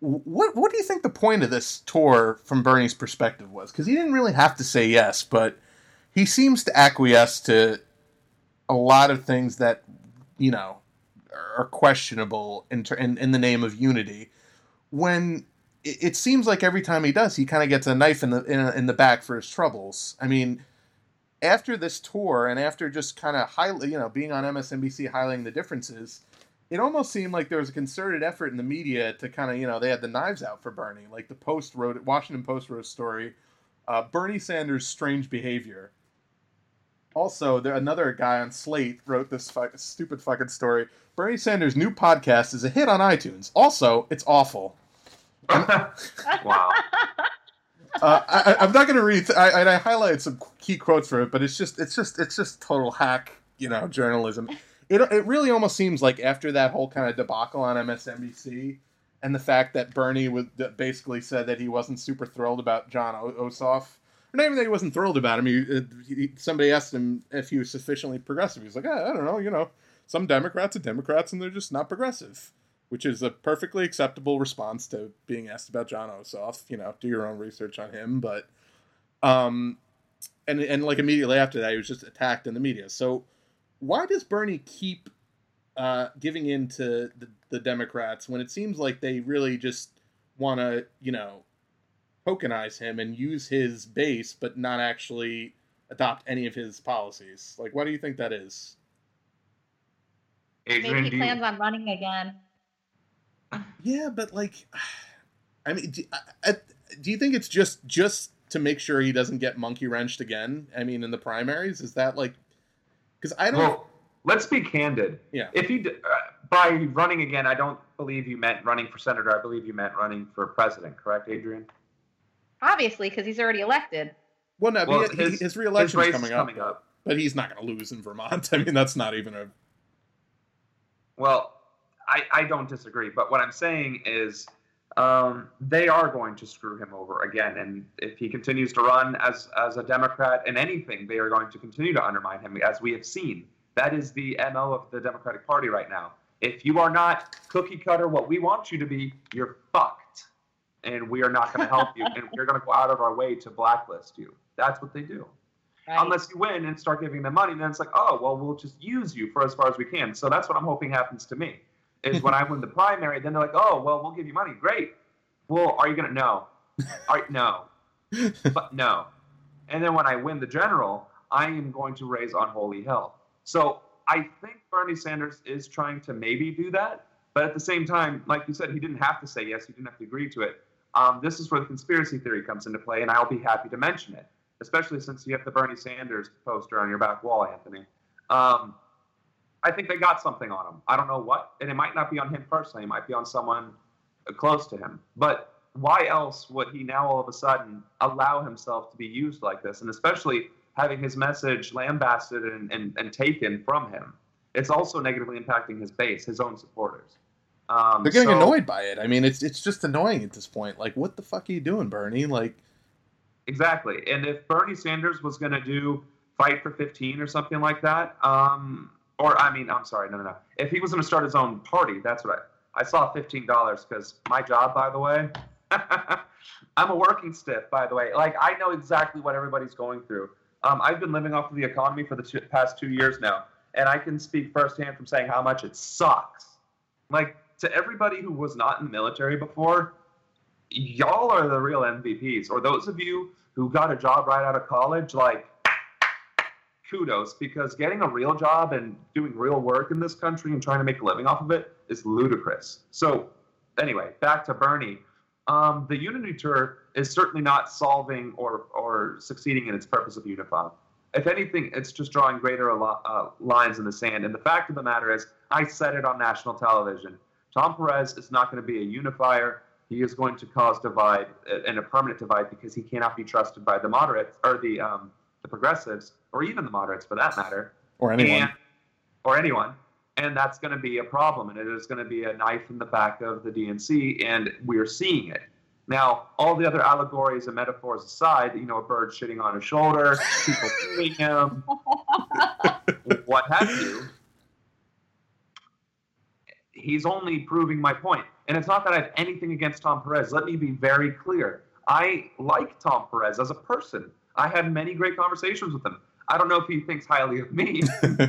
[SPEAKER 1] What what do you think the point of this tour from Bernie's perspective was? Because he didn't really have to say yes, but he seems to acquiesce to a lot of things that you know are questionable in ter- in, in the name of unity. When it, it seems like every time he does, he kind of gets a knife in the in, in the back for his troubles. I mean, after this tour and after just kind of highly you know, being on MSNBC highlighting the differences, it almost seemed like there was a concerted effort in the media to kind of, you know, they had the knives out for Bernie. Like the Post wrote, Washington Post wrote a story, uh, Bernie Sanders' strange behavior. Also, there another guy on Slate wrote this fuck, stupid fucking story. Bernie Sanders' new podcast is a hit on iTunes. Also, it's awful.
[SPEAKER 2] wow.
[SPEAKER 1] Uh, I, am not going to read. I, I highlighted some key quotes for it, but it's just, it's just, it's just total hack, you know, journalism. It, it really almost seems like after that whole kind of debacle on MSNBC, and the fact that Bernie was basically said that he wasn't super thrilled about Jon Ossoff. Or not even that he wasn't thrilled about him. He, he, somebody asked him if he was sufficiently progressive. He's like, I, I don't know. You know, some Democrats are Democrats, and they're just not progressive which is a perfectly acceptable response to being asked about Jon Ossoff. You know, do your own research on him, but um, and and like immediately after that, he was just attacked in the media. So why does Bernie keep uh, giving in to the, the Democrats when it seems like they really just want to, you know, tokenize him and use his base, but not actually adopt any of his policies? Like, why do you think that is?
[SPEAKER 3] Adrienne, Maybe he plans you... on running again.
[SPEAKER 1] Yeah, but like, I mean, do, I, do you think it's just just to make sure he doesn't get monkey wrenched again? I mean, in the primaries, is that like? Because I don't. Well,
[SPEAKER 2] let's be candid.
[SPEAKER 1] Yeah.
[SPEAKER 2] If he uh, by running again, I don't believe you meant running for senator. I believe you meant running for president. Correct, Adrienne?
[SPEAKER 3] Obviously, because he's already elected.
[SPEAKER 1] Well, no, well, he, his, his reelection is coming, coming up, up, but he's not going to lose in Vermont. I mean, that's not even a.
[SPEAKER 2] Well, I, I don't disagree, but what I'm saying is um, they are going to screw him over again. And if he continues to run as as a Democrat in anything, they are going to continue to undermine him, as we have seen. That is the mo of the Democratic Party right now. If you are not cookie cutter what we want you to be, you're fucked, and we are not going to help you, and we're going to go out of our way to blacklist you. That's what they do. Right. Unless you win and start giving them money, then it's like, oh, well, we'll just use you for as far as we can. So that's what I'm hoping happens to me is when I win the primary, then they're like, oh, well, we'll give you money. Great. Well, are you going to? No. All right, no. but no. And then when I win the general, I am going to raise unholy hell. So I think Bernie Sanders is trying to maybe do that. But at the same time, like you said, he didn't have to say yes. He didn't have to agree to it. Um, this is where the conspiracy theory comes into play, and I'll be happy to mention it, especially since you have the Bernie Sanders poster on your back wall, Anthony. Um, I think they got something on him. I don't know what, and it might not be on him personally. It might be on someone close to him. But why else would he now all of a sudden allow himself to be used like this, and especially having his message lambasted and, and, and taken from him? It's also negatively impacting his base, his own supporters.
[SPEAKER 1] Um, They're getting so, annoyed by it. I mean, it's it's just annoying at this point. Like, what the fuck are you doing, Bernie? Like,
[SPEAKER 2] exactly. And if Bernie Sanders was going to do fight for 15 or something like that, um, or I mean, I'm sorry, no, no, no. If he was going to start his own party, that's what I. I saw fifteen dollars because my job, by the way, I'm a working stiff, by the way. Like I know exactly what everybody's going through. Um, I've been living off of the economy for the two, past two years now, and I can speak firsthand from saying how much it sucks. Like to everybody who was not in the military before, y'all are the real MVPs. Or those of you who got a job right out of college, like kudos because getting a real job and doing real work in this country and trying to make a living off of it is ludicrous. So, anyway, back to Bernie. Um, the Unity Tour is certainly not solving or, or succeeding in its purpose of unifying. If anything, it's just drawing greater uh, lines in the sand. And the fact of the matter is, I said it on national television. Tom Perez is not going to be a unifier. He is going to cause divide and a permanent divide because he cannot be trusted by the moderates or the um, the progressives, or even the moderates for that matter,
[SPEAKER 1] or anyone,
[SPEAKER 2] and, or anyone, and that's going to be a problem, and it is going to be a knife in the back of the DNC, and we're seeing it. Now, all the other allegories and metaphors aside, you know, a bird shitting on his shoulder, people killing him, what have you. he's only proving my point. And it's not that I have anything against Tom Perez. Let me be very clear. I like Tom Perez as a person. I had many great conversations with him. I don't know if he thinks highly of me,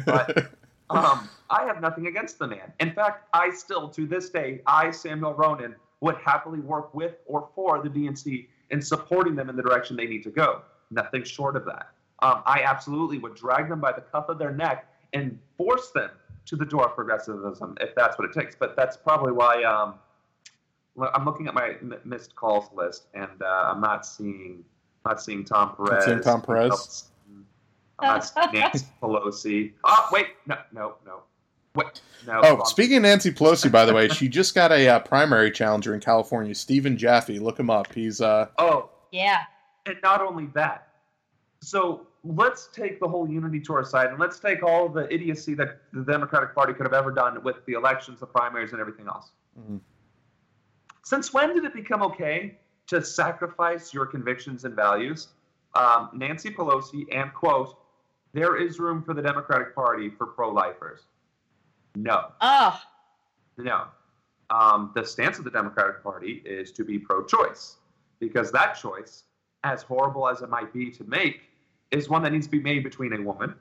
[SPEAKER 2] but um, I have nothing against the man. In fact, I still, to this day, I, Samuel Ronan, would happily work with or for the DNC in supporting them in the direction they need to go. Nothing short of that. Um, I absolutely would drag them by the cuff of their neck and force them to the door of progressivism if that's what it takes. But that's probably why um, I'm looking at my missed calls list and uh, I'm not seeing not seeing Tom Perez.
[SPEAKER 1] Seeing Tom Perez.
[SPEAKER 2] I'm Nancy Pelosi. Oh wait, no, no, no. Wait, no.
[SPEAKER 1] Oh, speaking of Nancy Pelosi, by the way, she just got a uh, primary challenger in California, Stephen Jaffe. Look him up. He's uh.
[SPEAKER 2] Oh.
[SPEAKER 3] Yeah.
[SPEAKER 2] And not only that, so let's take the whole unity tour aside and let's take all the idiocy that the Democratic Party could have ever done with the elections, the primaries, and everything else. Mm-hmm. Since when did it become okay to sacrifice your convictions and values? Um, Nancy Pelosi, and quote, there is room for the Democratic Party for pro lifers. No.
[SPEAKER 3] Oh.
[SPEAKER 2] No. Um, the stance of the Democratic Party is to be pro choice because that choice, as horrible as it might be to make, is one that needs to be made between a woman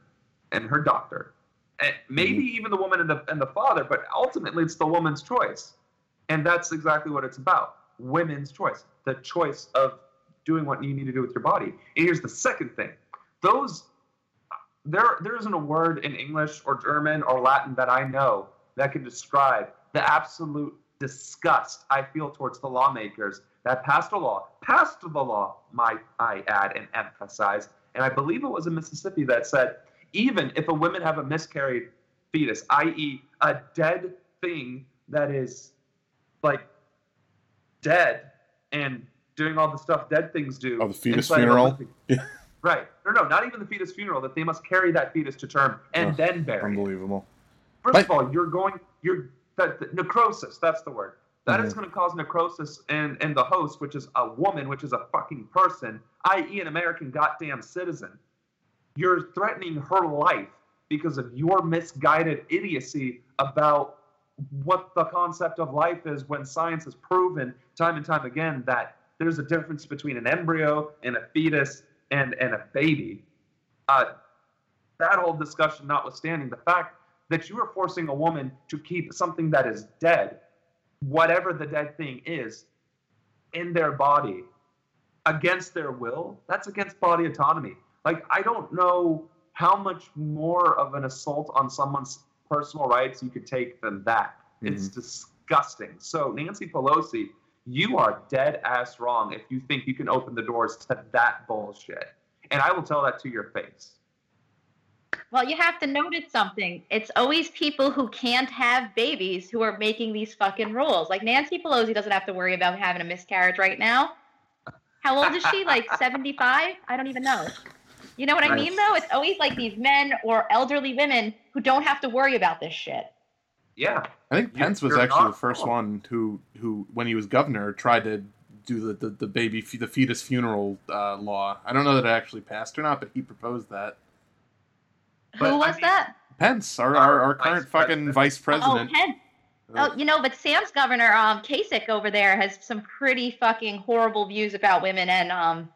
[SPEAKER 2] and her doctor. And maybe mm-hmm. even the woman and the, and the father, but ultimately it's the woman's choice. And that's exactly what it's about women's choice, the choice of doing what you need to do with your body. And here's the second thing those there there isn't a word in English or German or Latin that I know that can describe the absolute disgust I feel towards the lawmakers that passed a law, passed the law, might I add and emphasize, and I believe it was in Mississippi that said even if a woman have a miscarried fetus, i.e., a dead thing that is like dead and doing all the stuff dead things do.
[SPEAKER 1] Oh, the fetus funeral.
[SPEAKER 2] Right. No, no, not even the fetus funeral. That they must carry that fetus to term and oh, then bury.
[SPEAKER 1] Unbelievable.
[SPEAKER 2] First but, of all, you're going. You're that necrosis. That's the word. That mm-hmm. is going to cause necrosis in in the host, which is a woman, which is a fucking person, i.e., an American goddamn citizen. You're threatening her life because of your misguided idiocy about what the concept of life is when science has proven time and time again that there's a difference between an embryo and a fetus and and a baby. Uh, that whole discussion notwithstanding, the fact that you are forcing a woman to keep something that is dead, whatever the dead thing is, in their body against their will, that's against body autonomy. Like, I don't know how much more of an assault on someone's personal rights you could take than that. Mm-hmm. It's disgusting. So, Nancy Pelosi you are dead ass wrong if you think you can open the doors to that bullshit. And I will tell that to your face.
[SPEAKER 3] Well, you have to notice something. It's always people who can't have babies who are making these fucking rules. Like Nancy Pelosi doesn't have to worry about having a miscarriage right now. How old is she? Like 75? I don't even know. You know what I mean, though? It's always like these men or elderly women who don't have to worry about this shit.
[SPEAKER 2] Yeah.
[SPEAKER 1] I think Pence was actually the first wrong. one who, who, when he was governor, tried to do the, the, the baby, the fetus funeral uh, law. I don't know that it actually passed or not, but he proposed that.
[SPEAKER 3] Who was I mean, that?
[SPEAKER 1] Pence, our, our, our current vice fucking president. vice president.
[SPEAKER 3] Oh, Pence. Oh, you know, but Sam's governor, um, Kasich over there, has some pretty fucking horrible views about women and um,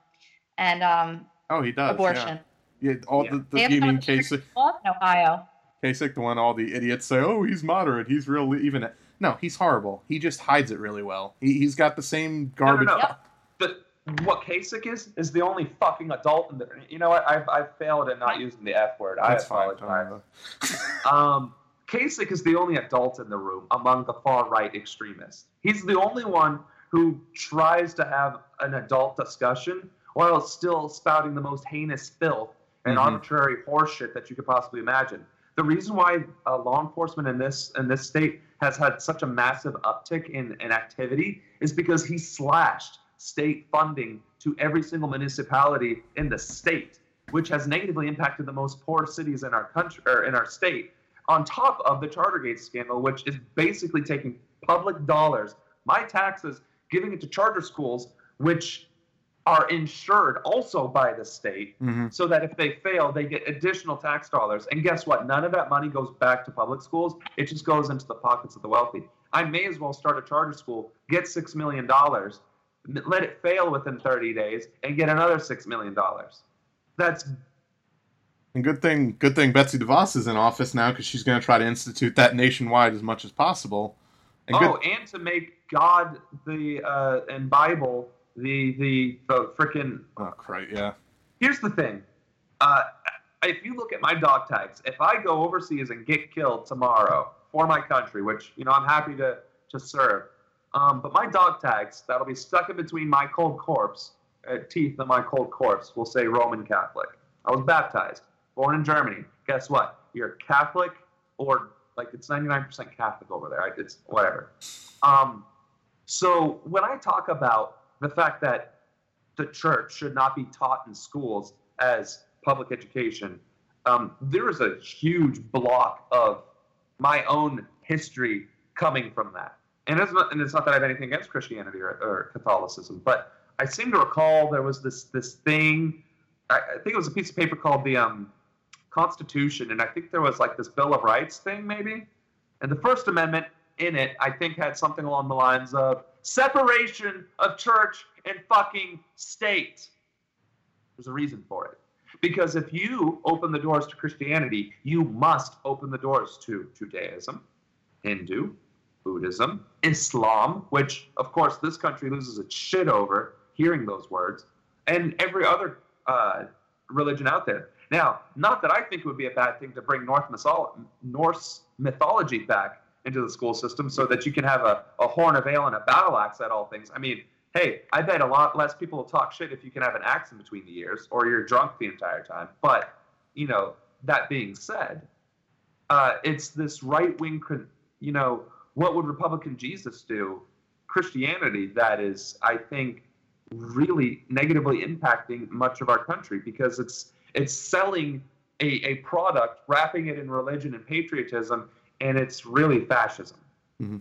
[SPEAKER 3] and um.
[SPEAKER 1] Oh, he does.
[SPEAKER 3] Abortion.
[SPEAKER 1] Yeah, yeah all yeah. the, the you mean Kasich?
[SPEAKER 3] In Ohio.
[SPEAKER 1] Kasich, the one all the idiots say, "Oh, he's moderate. He's real even." No, he's horrible. He just hides it really well. He, has got the same garbage. No, no, no.
[SPEAKER 2] But what Kasich is is the only fucking adult in the. You know what? I've, I've failed at not using the F word. That's I apologize. Fine, um, Kasich is the only adult in the room among the far right extremists. He's the only one who tries to have an adult discussion while still spouting the most heinous filth and mm-hmm. arbitrary horseshit that you could possibly imagine. The reason why uh, law enforcement in this in this state has had such a massive uptick in, in activity is because he slashed state funding to every single municipality in the state, which has negatively impacted the most poor cities in our country or in our state. On top of the Chartergate scandal, which is basically taking public dollars, my taxes, giving it to charter schools, which are insured also by the state
[SPEAKER 1] Mm-hmm.
[SPEAKER 2] so that if they fail, they get additional tax dollars. And guess what? None of that money goes back to public schools. It just goes into the pockets of the wealthy. I may as well start a charter school, get $6 million, let it fail within 30 days, and get another $6 million. That's
[SPEAKER 1] And good thing, good thing Betsy DeVos is in office now because she's going to try to institute that nationwide as much as possible. And good,
[SPEAKER 2] oh, and to make God the uh, and Bible the the the freaking.
[SPEAKER 1] oh, right, yeah.
[SPEAKER 2] Here's the thing. Uh, if you look at my dog tags, if I go overseas and get killed tomorrow for my country, which you know I'm happy to to serve, um, but my dog tags that'll be stuck in between my cold corpse uh, teeth and my cold corpse will say Roman Catholic. I was baptized, born in Germany. Guess what? You're Catholic or like it's 99% Catholic over there. It's whatever. Um, so when I talk about the fact that the church should not be taught in schools as public education, um, there is a huge block of my own history coming from that. And it's not, and it's not that I have anything against Christianity or, or Catholicism, but I seem to recall there was this this thing. I, I think it was a piece of paper called the um, Constitution, and I think there was like this Bill of Rights thing, maybe. And the First Amendment in it, I think, had something along the lines of separation of church and fucking state. There's a reason for it. Because if you open the doors to Christianity, you must open the doors to Judaism, Hindu, Buddhism, Islam, which, of course, this country loses its shit over hearing those words, and every other uh, religion out there. Now, not that I think it would be a bad thing to bring North Norse mythology back into the school system so that you can have a, a horn of ale and a battle axe at all things. I mean, hey, I bet a lot less people will talk shit if you can have an axe in between the ears or you're drunk the entire time. But, you know, that being said, uh, it's this right wing, you know, what would Republican Jesus do? Christianity that is, I think, really negatively impacting much of our country because it's it's selling a, a product, wrapping it in religion and patriotism, and it's really fascism.
[SPEAKER 1] Mhm.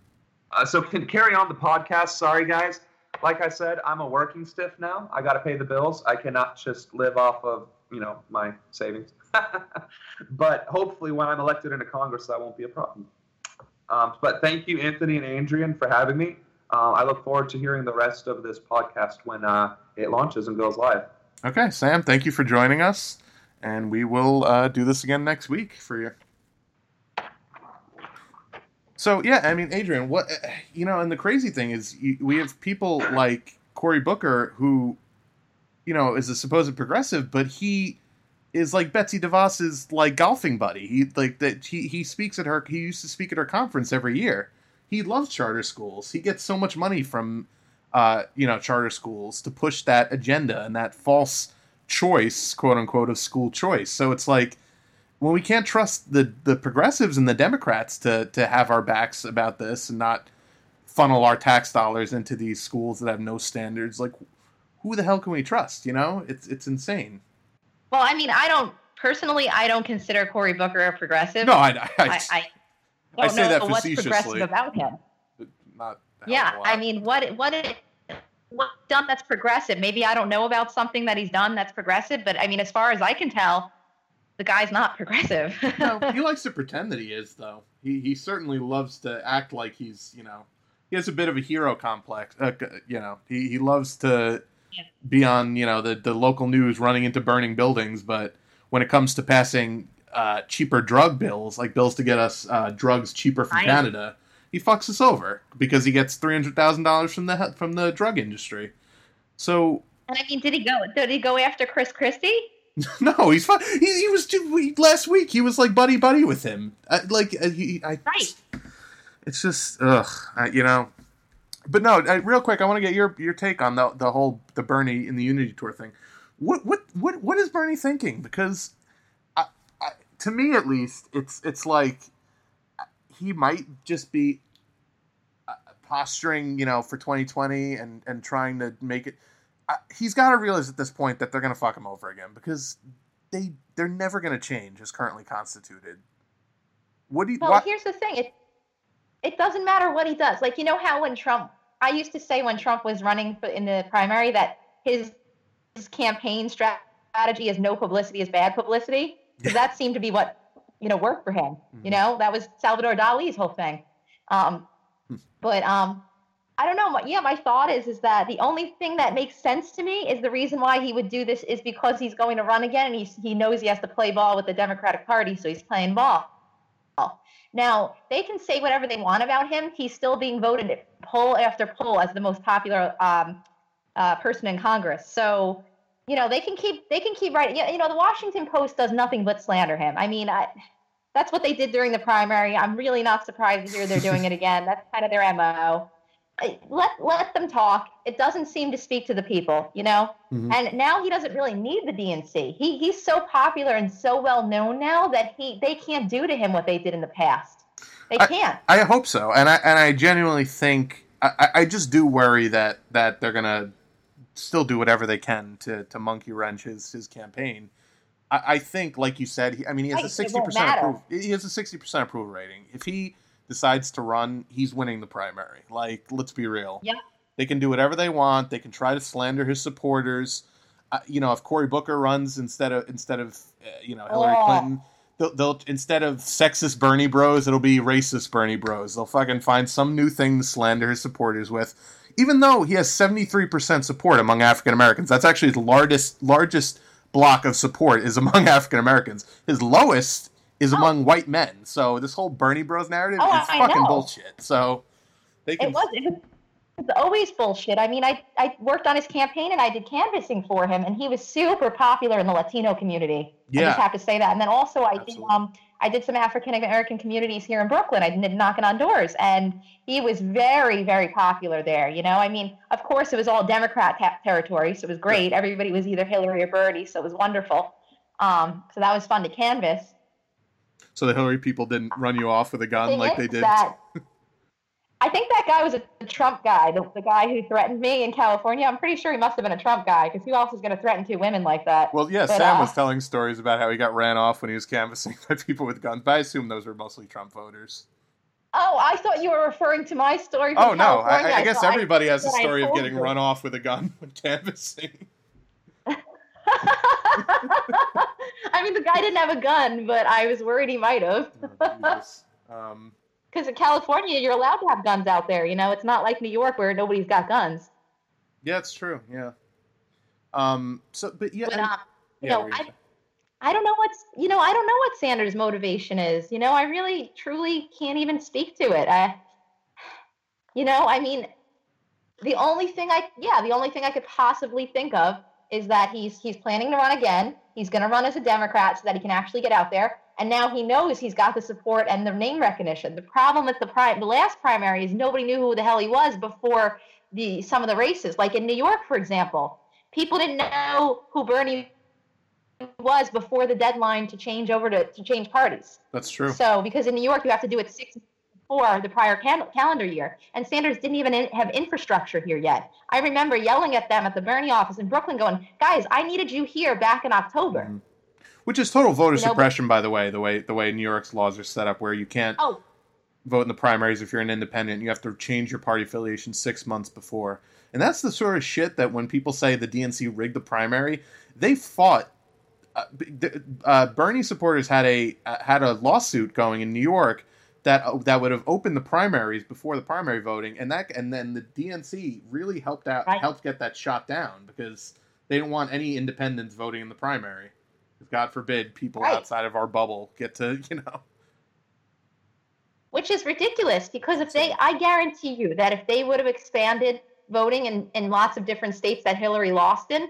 [SPEAKER 2] Uh, so can carry on the podcast. Sorry, guys. Like I said, I'm a working stiff now. I got to pay the bills. I cannot just live off of you know my savings. but hopefully, when I'm elected into Congress, that won't be a problem. Um, but thank you, Anthony and Adrienne, for having me. Uh, I look forward to hearing the rest of this podcast when uh, it launches and goes live.
[SPEAKER 1] Okay, Sam, thank you for joining us, and we will uh, do this again next week for you. So yeah, I mean, Adrienne, what you know, and the crazy thing is, you, we have people like Cory Booker who, you know, is a supposed progressive, but he is like Betsy DeVos's like golfing buddy. He like that he he speaks at her. He used to speak at her conference every year. He loves charter schools. He gets so much money from uh, you know, charter schools to push that agenda and that false choice, quote unquote, of school choice. So it's like when we can't trust the the progressives and the Democrats to to have our backs about this and not funnel our tax dollars into these schools that have no standards, like who the hell can we trust? You know, it's it's insane.
[SPEAKER 3] Well, I mean, I don't personally. I don't consider Cory Booker a progressive.
[SPEAKER 1] No, I I,
[SPEAKER 3] I,
[SPEAKER 1] I,
[SPEAKER 3] I
[SPEAKER 1] I
[SPEAKER 3] don't
[SPEAKER 1] say
[SPEAKER 3] know
[SPEAKER 1] that
[SPEAKER 3] what's progressive about him.
[SPEAKER 1] not a hell of
[SPEAKER 3] Yeah. I mean, what what it, what's done that's progressive? Maybe I don't know about something that he's done that's progressive, but I mean, as far as I can tell, the guy's not progressive.
[SPEAKER 1] no, he likes to pretend that he is, though. He he certainly loves to act like he's, you know, he has a bit of a hero complex. Uh, you know, he he loves to
[SPEAKER 3] Yeah.
[SPEAKER 1] be on, you know, the the local news, running into burning buildings. But when it comes to passing uh, cheaper drug bills, like bills to get us uh, drugs cheaper from
[SPEAKER 3] I-
[SPEAKER 1] Canada, he fucks us over because he gets three hundred thousand dollars from the from the drug industry. So
[SPEAKER 3] and I mean, did he go? Did he go after Chris Christie?
[SPEAKER 1] no, he's fine. He, he was too, last week. He was like buddy buddy with him. Uh, like uh, he, I,
[SPEAKER 3] Right.
[SPEAKER 1] It's just ugh, uh, you know. But no, uh, real quick, I want to get your your take on the the whole the Bernie in the Unity Tour thing. What what what what is Bernie thinking? Because, I, I, to me at least, it's it's like uh, he might just be uh, posturing, you know, for 2020 and and trying to make it. He's got to realize at this point that they're going to fuck him over again because they they're never going to change as currently constituted. What do you?
[SPEAKER 3] Well,
[SPEAKER 1] why-
[SPEAKER 3] here's the thing. It it doesn't matter what he does. Like you know how when Trump, I used to say when Trump was running in the primary that his his campaign strategy is no publicity is bad publicity because that seemed to be what you know worked for him.
[SPEAKER 1] Mhm.
[SPEAKER 3] You know, that was Salvador Dali's whole thing. Um,
[SPEAKER 1] Hmm.
[SPEAKER 3] but um, I don't know. My- Yeah, my thought is is that the only thing that makes sense to me is the reason why he would do this is because he's going to run again and he's, he knows he has to play ball with the Democratic Party, so he's playing ball. Now they can say whatever they want about him. He's still being voted poll after poll as the most popular um, uh, person in Congress. So you know they can keep they can keep writing. You know the Washington Post does nothing but slander him. I mean, I, that's what they did during the primary. I'm really not surprised to hear they're doing it again. That's kind of their mo. Let let them talk. It doesn't seem to speak to the people, you know.
[SPEAKER 1] Mhm.
[SPEAKER 3] And now he doesn't really need the DNC. He he's so popular and so well known now that he they can't do to him what they did in the past. They can't.
[SPEAKER 1] I hope so, and I and I genuinely think I, I- I just do worry that that they're gonna still do whatever they can to to monkey wrench his his campaign. I, I think, like you said, he, I mean, he has
[SPEAKER 3] Right,
[SPEAKER 1] a sixty percent approval. He has a sixty percent approval rating. If he decides to run, he's winning the primary. Like, let's be real.
[SPEAKER 3] Yeah.
[SPEAKER 1] They can do whatever they want. They can try to slander his supporters. Uh, you know, if Cory Booker runs instead of instead of uh, you know Hillary
[SPEAKER 3] Oh.
[SPEAKER 1] Clinton, they'll, they'll instead of sexist Bernie Bros, it'll be racist Bernie Bros. They'll fucking find some new thing to slander his supporters with. Even though he has seventy three percent support among African Americans, that's actually his largest largest block of support is among African Americans. His lowest is
[SPEAKER 3] Oh.
[SPEAKER 1] among white men. So this whole Bernie Bros narrative
[SPEAKER 3] Oh,
[SPEAKER 1] is
[SPEAKER 3] I
[SPEAKER 1] fucking
[SPEAKER 3] know.
[SPEAKER 1] bullshit. So they can
[SPEAKER 3] It was. It was it's always bullshit. I mean, I, I worked on his campaign and I did canvassing for him, and he was super popular in the Latino community. I just have to say that. And then also, I did um I did some African American communities here in Brooklyn. I did knocking on doors, and he was very very popular there. You know, I mean, of course, it was all Democrat ta- territory, so it was great. Everybody was either Hillary or Bernie, so it was wonderful. Um, so that was fun to canvass.
[SPEAKER 1] So the Hillary people didn't run you off with a gun like they did.
[SPEAKER 3] that- I think that guy was a, Trump guy, the, the guy who threatened me in California. I'm pretty sure he must have been a Trump guy because who else is going to threaten two women like that?
[SPEAKER 1] Well, yeah,
[SPEAKER 3] But,
[SPEAKER 1] Sam
[SPEAKER 3] uh,
[SPEAKER 1] was telling stories about how he got ran off when he was canvassing by people with guns, but I assume those were mostly Trump voters.
[SPEAKER 3] Oh, I thought you were referring to my story.
[SPEAKER 1] Oh no, I, I guess everybody has a story of getting
[SPEAKER 3] you.
[SPEAKER 1] run off with a gun when canvassing.
[SPEAKER 3] I mean, the guy didn't have a gun, but I was worried he might have.
[SPEAKER 1] Oh, Um,
[SPEAKER 3] Because in California, you're allowed to have guns out there. You know, it's not like New York where nobody's got guns.
[SPEAKER 1] yeah, it's true. Yeah. Um. So, but yeah,
[SPEAKER 3] But um, you
[SPEAKER 1] yeah,
[SPEAKER 3] know,
[SPEAKER 1] what were you
[SPEAKER 3] I. I don't know what's you know I don't know what Sanders' motivation is. You know, I really truly can't even speak to it. I, you know, I mean, the only thing I yeah the only thing I could possibly think of is that he's he's planning to run again. He's going to run as a Democrat so that he can actually get out there. And now he knows he's got the support and the name recognition. The problem with the pri- the last primary is nobody knew who the hell he was before the some of the races. Like in New York, for example, people didn't know who Bernie was before the deadline to change over to, to change parties.
[SPEAKER 1] That's true.
[SPEAKER 3] So, because in New York, you have to do it six before the prior calendar year, and Sanders didn't even in- have infrastructure here yet. I remember yelling at them at the Bernie office in Brooklyn, going, "Guys, I needed you here back in October."
[SPEAKER 1] Mhm. Which is total voter
[SPEAKER 3] You know, but-
[SPEAKER 1] suppression, by the way. The way the way New York's laws are set up, where you can't
[SPEAKER 3] Oh,
[SPEAKER 1] vote in the primaries if you're an independent. You have to change your party affiliation six months before. And that's the sort of shit that when people say the DNC rigged the primary, they fought. Uh, uh, Bernie supporters had a uh, had a lawsuit going in New York that uh, that would have opened the primaries before the primary voting, and that and then the DNC really helped out
[SPEAKER 3] Right.
[SPEAKER 1] helped get that shot down because they didn't want any independents voting in the primary. God forbid people
[SPEAKER 3] Right.
[SPEAKER 1] outside of our bubble get to you know.
[SPEAKER 3] which is ridiculous because if they, I guarantee you that if they would have expanded voting in, in lots of different states that Hillary lost in,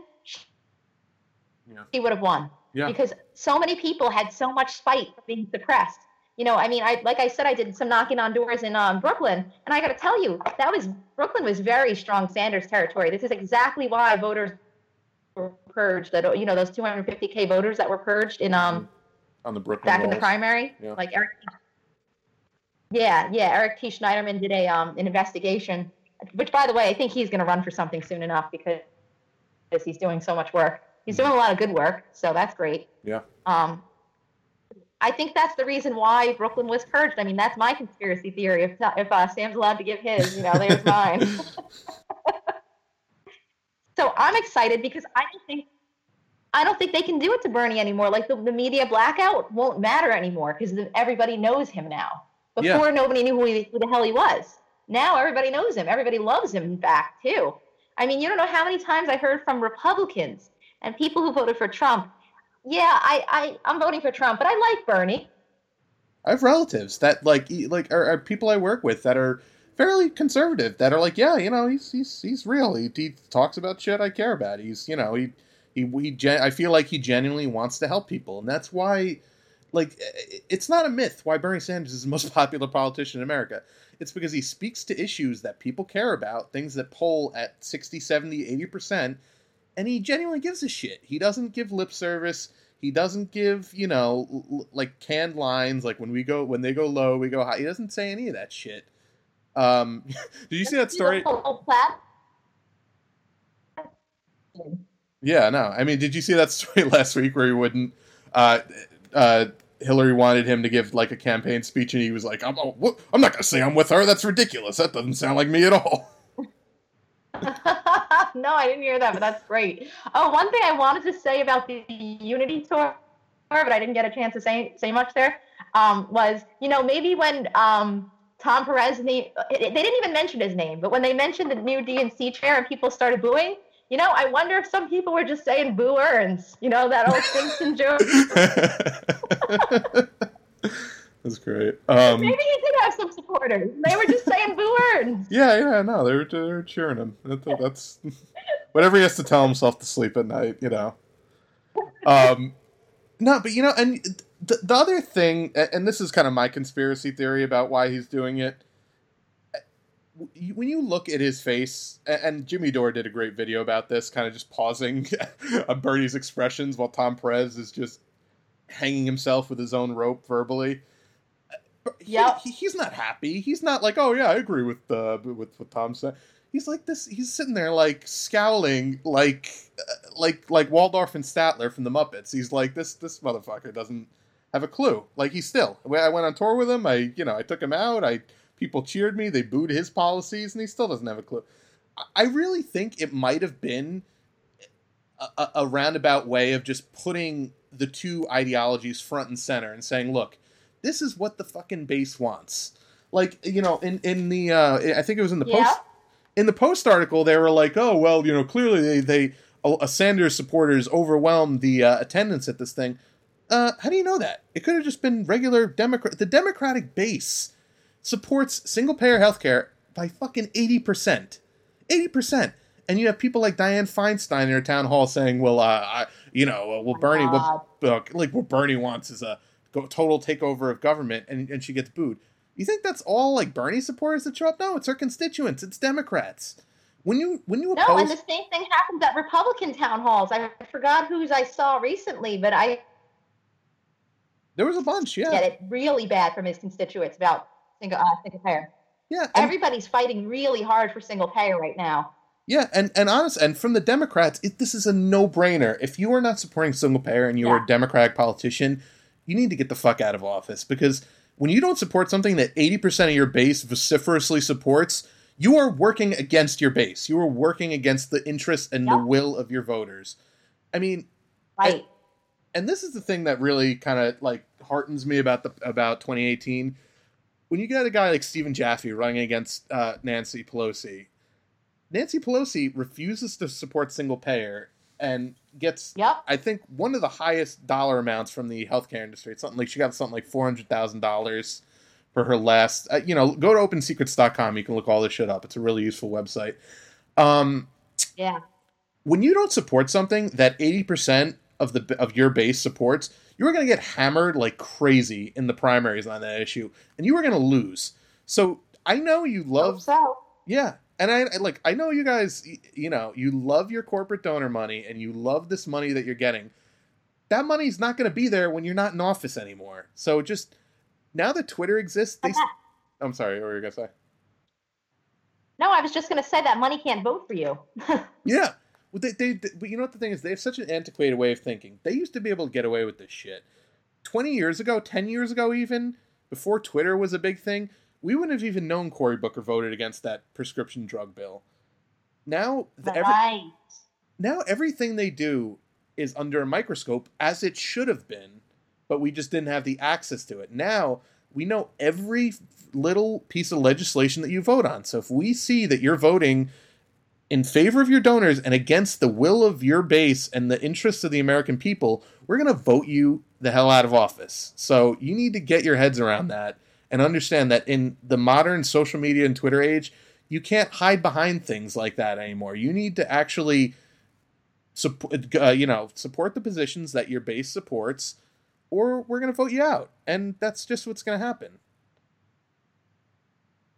[SPEAKER 1] Yeah.
[SPEAKER 3] she would have won.
[SPEAKER 1] Yeah.
[SPEAKER 3] Because so many people had so much spite being suppressed. You know, I mean, I like I said, I did some knocking on doors in um, Brooklyn, and I got to tell you, that was Brooklyn was very strong Sanders territory. This is exactly why voters were purged. That you know, those 250k voters that were purged in um
[SPEAKER 1] on the Brooklyn
[SPEAKER 3] back in the primary,
[SPEAKER 1] Yeah.
[SPEAKER 3] like Eric. Yeah, yeah, Eric T. Schneiderman did a um an investigation, which by the way, I think he's going to run for something soon enough because because he's doing so much work. He's doing a lot of good work, so that's great.
[SPEAKER 1] Yeah.
[SPEAKER 3] Um, I think that's the reason why Brooklyn was purged. I mean, that's my conspiracy theory. If if uh, Sam's allowed to give his, you know, there's mine. So I'm excited because I don't think I don't think they can do it to Bernie anymore. Like the, the media blackout won't matter anymore because everybody knows him now. Before
[SPEAKER 1] Yeah.
[SPEAKER 3] nobody knew who, he, who the hell he was. Now everybody knows him. Everybody loves him. In fact, too. I mean, you don't know how many times I heard from Republicans and people who voted for Trump. Yeah, I, I I'm voting for Trump, but I like Bernie.
[SPEAKER 1] I have relatives that like like are, are people I work with that are fairly conservative that are like, yeah, you know, he's he's he's real. He, he talks about shit I care about. He's you know he he he. Gen- I feel like he genuinely wants to help people, and that's why. Like, it's not a myth why Bernie Sanders is the most popular politician in America. It's because he speaks to issues that people care about, things that poll at 60, 70, 80%, and he genuinely gives a shit. He doesn't give lip service. He doesn't give, you know, l- like canned lines like when we go when they go low, we go high. He doesn't say any of that shit. Um, did you see that story?
[SPEAKER 3] Plat-
[SPEAKER 1] Yeah, no. I mean, did you see that story last week where he wouldn't? Uh, uh, Hillary wanted him to give like a campaign speech, and he was like, "I'm, oh? I'm not going to say I'm with her. That's ridiculous. That doesn't sound like me at all."
[SPEAKER 3] no, I didn't hear that, but that's great. Oh, one thing I wanted to say about the Unity tour, but I didn't get a chance to say say much there, um, was you know maybe when um, Tom Perez name they didn't even mention his name, but when they mentioned the new DNC chair and people started booing, you know, I wonder if some people were just saying "boo Earns," you know, that old Simpson joke.
[SPEAKER 1] That's great. Um,
[SPEAKER 3] Maybe he did have some supporters. They were just saying "boo Earns."
[SPEAKER 1] yeah, yeah, no, they were, they were cheering him. That, that's whatever he has to tell himself to sleep at night, you know. Um, no, but you know, and the, the other thing, and this is kind of my conspiracy theory about why he's doing it. When you look at his face, and Jimmy Dore did a great video about this, kind of just pausing on Bernie's expressions while Tom Perez is just hanging himself with his own rope verbally. But he-
[SPEAKER 3] Yep.
[SPEAKER 1] he, he's not happy. He's not like, oh yeah, I agree with uh, with what Tom said. He's like this. He's sitting there like scowling, like uh, like like Waldorf and Statler from the Muppets. He's like this this motherfucker doesn't have a clue. Like he's still. I went on tour with him. I you know I took him out. I people cheered me. They booed his policies, and he still doesn't have a clue. I- really think it might have been a- a roundabout way of just putting the two ideologies front and center and saying, look, this is what the fucking base wants. Like you know, in in the uh, I think it was in the
[SPEAKER 3] Yeah.
[SPEAKER 1] post in the post article they were like, oh well, you know, clearly they they a Sanders supporters overwhelmed the uh, attendance at this thing. Uh, how do you know that? It could have just been regular Democrat. The Democratic base supports single payer healthcare by fucking eighty percent, eighty percent. And you have people like Dianne Feinstein in her town hall saying, "Well, uh, I, you know, uh, well, Bernie, what, uh, like what Bernie wants is a go- total takeover of government," and, and she gets booed. You think that's all like Bernie supporters that show up? No, it's her constituents. It's Democrats. When you when you oppose...
[SPEAKER 3] No, and the same thing happens at Republican town halls. I forgot whose I saw recently, but I
[SPEAKER 1] there was a bunch, yeah,
[SPEAKER 3] get it really bad from his constituents about single uh, single payer.
[SPEAKER 1] yeah, and,
[SPEAKER 3] Everybody's fighting really hard for single payer right now.
[SPEAKER 1] yeah, and and honest, and from the Democrats, it, this is a no brainer. If you are not supporting single payer and you are
[SPEAKER 3] Yeah.
[SPEAKER 1] a Democratic politician, you need to get the fuck out of office because when you don't support something that eighty percent of your base vociferously supports, you are working against your base. You are working against the interests and the will of your voters. I mean,
[SPEAKER 3] Right.
[SPEAKER 1] and this is the thing that really kind of like heartens me about the about 2018 when you get a guy like Stephen Jaffe running against uh, Nancy Pelosi. Nancy Pelosi refuses to support single payer and gets
[SPEAKER 3] Yep.
[SPEAKER 1] I think one of the highest dollar amounts from the healthcare industry. It's something like she got something like four hundred thousand dollars for her last. Uh, you know, go to OpenSecrets.com. You can look all this shit up. It's a really useful website. Um,
[SPEAKER 3] Yeah.
[SPEAKER 1] when you don't support something that 80% of the of your base supports, you're going to get hammered like crazy in the primaries on that issue and you are going to lose. So, I know you
[SPEAKER 3] Hope
[SPEAKER 1] love
[SPEAKER 3] so.
[SPEAKER 1] yeah, and I, I like I know you guys you know, you love your corporate donor money and you love this money that you're getting. That money's not going to be there when you're not in office anymore. So just now that Twitter exists, they I'm sorry, what were you going to say?
[SPEAKER 3] No, I was just going to say that money can't vote for you.
[SPEAKER 1] Yeah. Well, they, they, they- but you know what the thing is? They have such an antiquated way of thinking. They used to be able to get away with this shit. 20 years ago, 10 years ago, even, before Twitter was a big thing, we wouldn't have even known Cory Booker voted against that prescription drug bill. now the, every,
[SPEAKER 3] Right.
[SPEAKER 1] now everything they do is under a microscope as it should have been but we just didn't have the access to it now we know every little piece of legislation that you vote on so if we see that you're voting in favor of your donors and against the will of your base and the interests of the american people we're going to vote you the hell out of office so you need to get your heads around that and understand that in the modern social media and twitter age you can't hide behind things like that anymore you need to actually support, uh, you know, support the positions that your base supports, or we're going to vote you out, and that's just what's going to happen.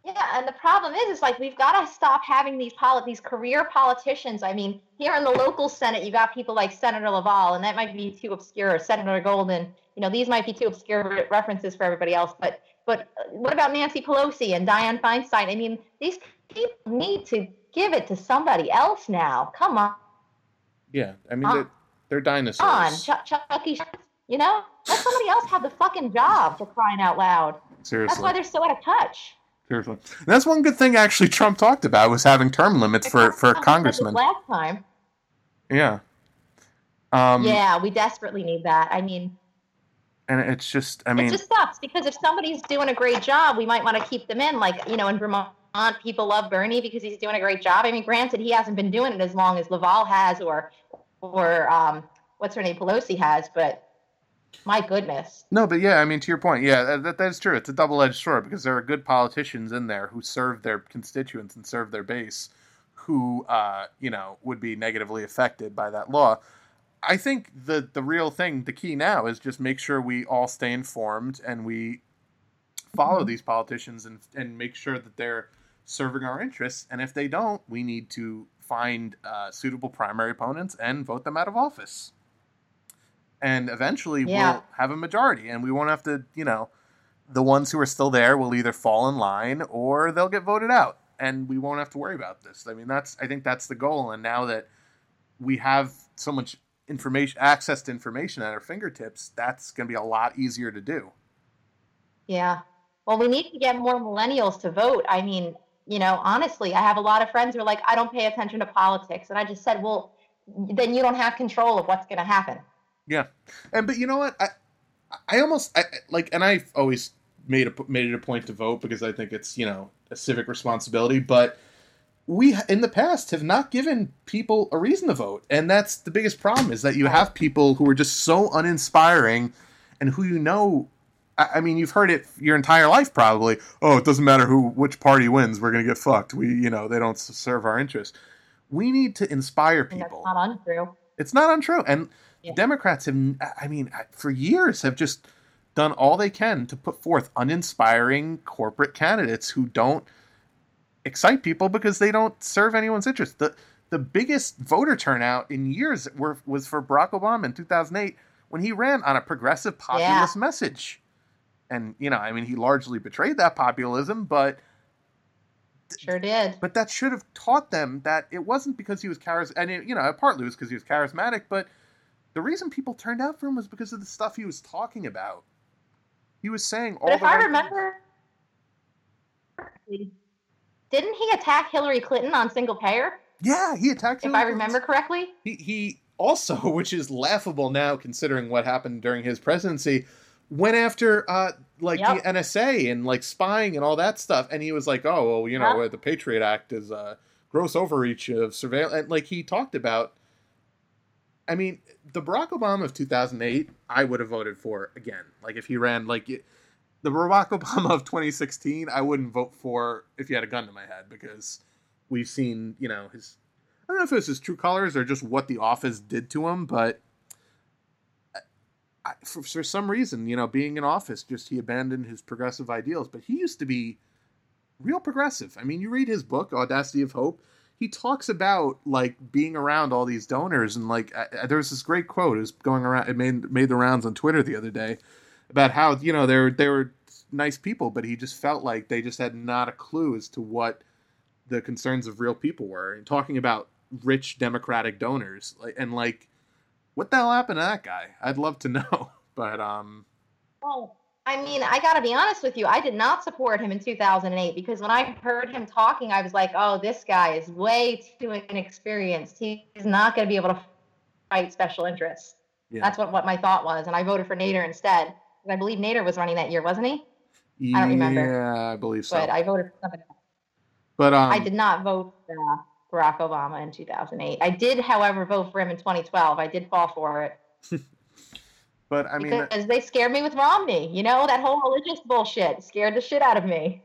[SPEAKER 3] Yeah, and the problem is, is like we've got to stop having these poli- these career politicians. I mean, here in the local Senate, you got people like Senator Laval, and that might be too obscure. Senator Golden, you know, these might be too obscure references for everybody else. But but uh, what about Nancy Pelosi and Dianne Feinstein? I mean, these people need to give it to somebody else now. Come on,
[SPEAKER 1] Yeah, I mean they're, they're dinosaurs.
[SPEAKER 3] on, Chuck, Chucky. You know, let somebody else have the fucking job for crying out loud.
[SPEAKER 1] Seriously, That's
[SPEAKER 3] why they're so out of touch.
[SPEAKER 1] seriously. And that's one good thing actually Trump talked about was having term limits for for congressmen.
[SPEAKER 3] Last time.
[SPEAKER 1] Yeah. Um,
[SPEAKER 3] yeah, we desperately need that. I mean,
[SPEAKER 1] and it's just, I mean,
[SPEAKER 3] it just sucks because if somebody's doing a great job, we might want to keep them in. Like, you know, in Vermont, people love Bernie because he's doing a great job. I mean, granted, he hasn't been doing it as long as Laval has or, or um, what's her name, Pelosi has, but my goodness.
[SPEAKER 1] No, but yeah, I mean, to your point, yeah, that, that is true. It's a double edged sword because there are good politicians in there who serve their constituents and serve their base who, uh, you know, would be negatively affected by that law. I think the, the real thing, the key now is just make sure we all stay informed and we follow
[SPEAKER 3] Mhm.
[SPEAKER 1] these politicians and, and make sure that they're serving our interests. And if they don't, we need to find uh, suitable primary opponents and vote them out of office and eventually
[SPEAKER 3] Yeah.
[SPEAKER 1] we'll have a majority and we won't have to you know the ones who are still there will either fall in line or they'll get voted out and we won't have to worry about this i mean that's i think that's the goal and now that we have so much information access to information at our fingertips that's going to be a lot easier to do
[SPEAKER 3] Yeah. Well, we need to get more millennials to vote. I mean, you know, honestly, I have a lot of friends who are like, I don't pay attention to politics. And I just said, well, then you don't have control of what's going to happen. Yeah.
[SPEAKER 1] And but you know what i i almost I, like and i've always made a made it a point to vote because i think it's you know a civic responsibility but we in the past have not given people a reason to vote and that's the biggest problem is that you have people who are just so uninspiring and who you know I I mean, you've heard it your entire life, probably. Oh, it doesn't matter who, which party wins. We're gonna get fucked. We, you know, they don't serve our interests. We need to inspire
[SPEAKER 3] And that's
[SPEAKER 1] people.
[SPEAKER 3] not untrue.
[SPEAKER 1] It's not untrue. And
[SPEAKER 3] Yeah.
[SPEAKER 1] Democrats have, I mean, for years have just done all they can to put forth uninspiring corporate candidates who don't excite people because they don't serve anyone's interest. The the biggest voter turnout in years were, was for Barack Obama in 2008 when he ran on a progressive populist message. And you know, I mean, he largely betrayed that populism, but
[SPEAKER 3] Sure did.
[SPEAKER 1] but that should have taught them that it wasn't because he was charismatic. And it, you know, partly it was because he was charismatic, but the reason people turned out for him was because of the stuff he was talking about. He was saying all
[SPEAKER 3] But if
[SPEAKER 1] the
[SPEAKER 3] I
[SPEAKER 1] right things.
[SPEAKER 3] Remember, didn't he attack Hillary Clinton on single payer?
[SPEAKER 1] Yeah, he attacked.
[SPEAKER 3] If
[SPEAKER 1] Hillary
[SPEAKER 3] I remember correctly.
[SPEAKER 1] He he also, which is laughable now considering what happened during his presidency, went after uh like
[SPEAKER 3] Yep.
[SPEAKER 1] the NSA and like spying and all that stuff, and he was like, oh well, you know,
[SPEAKER 3] Yep.
[SPEAKER 1] the Patriot Act is uh gross overreach of surveillance, and like he talked about. I mean, the Barack Obama of 2008, I would have voted for again. Like if he ran like it- the Barack Obama of 2016, I wouldn't vote for if he had a gun to my head because we've seen, you know, his I don't know if it was his true colors or just what the office did to him, but I, I, for, for some reason, you know, being in office, just he abandoned his progressive ideals. But he used to be real progressive. I mean, you read his book, Audacity of Hope. He talks about like being around all these donors, and like uh, uh, there was this great quote. Was going around. It made made the rounds on Twitter the other day about how you know they were they were nice people, but he just felt like they just had not a clue as to what the concerns of real people were and talking about rich democratic donors like and like what the hell happened to that guy i'd love to know but um
[SPEAKER 3] Well, I mean, I got to be honest with you. I did not support him in 2008 because when I heard him talking, I was like, oh, this guy is way too inexperienced. He's not going to be able to fight special interests. Yeah. That's what, what my thought was. And I voted for Nader instead. I believe Nader was running that year, wasn't he?
[SPEAKER 1] Yeah, I don't remember. Yeah, I believe so.
[SPEAKER 3] But I voted for somebody else.
[SPEAKER 1] But um,
[SPEAKER 3] I did not vote for uh, Barack Obama in 2008. I did, however, vote for him in 2012. I did fall for it.
[SPEAKER 1] But I mean,
[SPEAKER 3] because they scared me with Romney. You know that whole religious bullshit scared the shit out of me.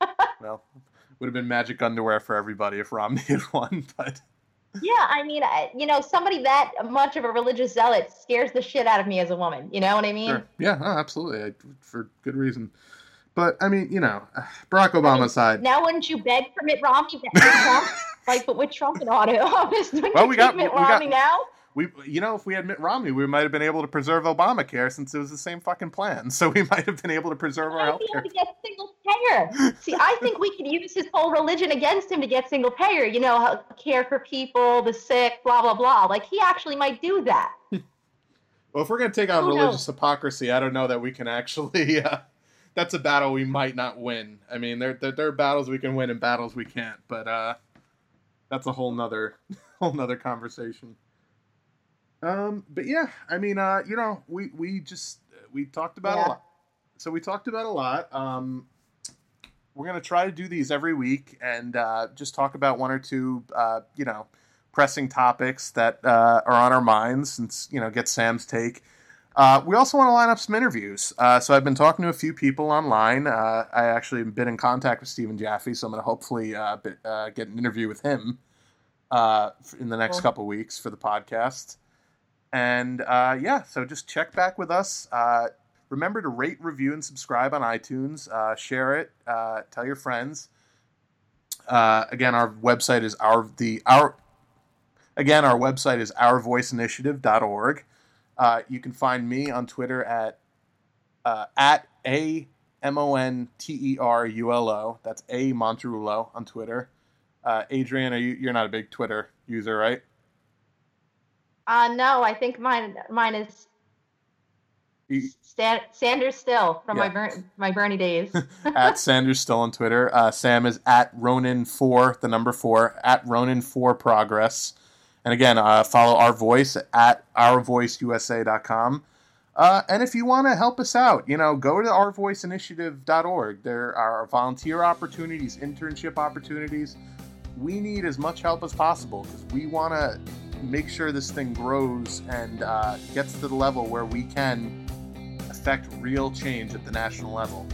[SPEAKER 1] well, would have been magic underwear for everybody if Romney had won, but.
[SPEAKER 3] Yeah, I mean, you know, somebody that much of a religious zealot scares the shit out of me as a woman. You know what I mean? Sure.
[SPEAKER 1] Yeah, oh, absolutely, for good reason. But I mean, you know, Barack Obama I mean, side.
[SPEAKER 3] Now, wouldn't you beg for Mitt Romney? Like, but with Trump in office,
[SPEAKER 1] well, we got
[SPEAKER 3] Mitt Romney
[SPEAKER 1] got,
[SPEAKER 3] now?
[SPEAKER 1] We you know if we had Mitt Romney, we might have been able to preserve Obamacare since it was the same fucking plan. So we might have been able to preserve our health care.
[SPEAKER 3] Get single payer. See, I think we could use his whole religion against him to get single payer. You know, care for people, the sick, blah blah blah. Like he actually might do that.
[SPEAKER 1] well, if we're gonna take on Who religious knows? hypocrisy, I don't know that we can actually. Uh, that's a battle we might not win. I mean, there, there, there are battles we can win and battles we can't, but uh, that's a whole nother whole nother conversation. Um, but yeah, I mean, uh, you know, we we just we talked about yeah. a lot. So we talked about a lot. Um, we're gonna try to do these every week and uh, just talk about one or two, uh, you know, pressing topics that uh, are on our minds, and you know, get Sam's take. Uh, we also want to line up some interviews. Uh, so I've been talking to a few people online. Uh, I actually have been in contact with Stephen Jaffe, so I'm going to hopefully uh, be, uh, get an interview with him uh, in the next cool. couple weeks for the podcast. And uh, yeah, so just check back with us. Uh, remember to rate, review, and subscribe on iTunes. Uh, share it. Uh, tell your friends. Uh, again, our website is our the our. Again, our website is ourvoiceinitiative.org. Uh, you can find me on Twitter at at a m o n t e r u l o. That's a Monterulo on Twitter. Adrienne, are you? You're not a big Twitter user, right?
[SPEAKER 3] Uh, no, I think mine mine is Stan, Sanders Still from yeah. my Ber- my Bernie days.
[SPEAKER 1] at Sanders Still on Twitter. Uh, Sam is at Ronin four, the number four at Ronin four Progress. And again, uh, follow our voice at ourvoiceusa.com. Uh, and if you want to help us out, you know, go to ourvoiceinitiative.org. There are volunteer opportunities, internship opportunities. We need as much help as possible because we want to make sure this thing grows and uh, gets to the level where we can affect real change at the national level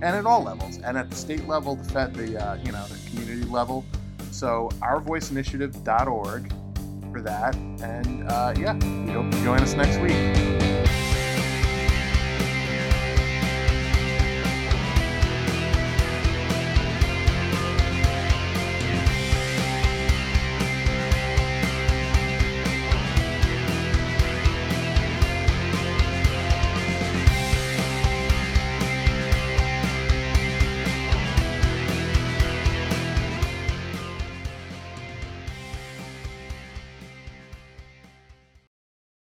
[SPEAKER 1] and at all levels and at the state level the fed the uh, you know the community level. So ourvoiceinitiative.org for that and uh, yeah we hope you join us next week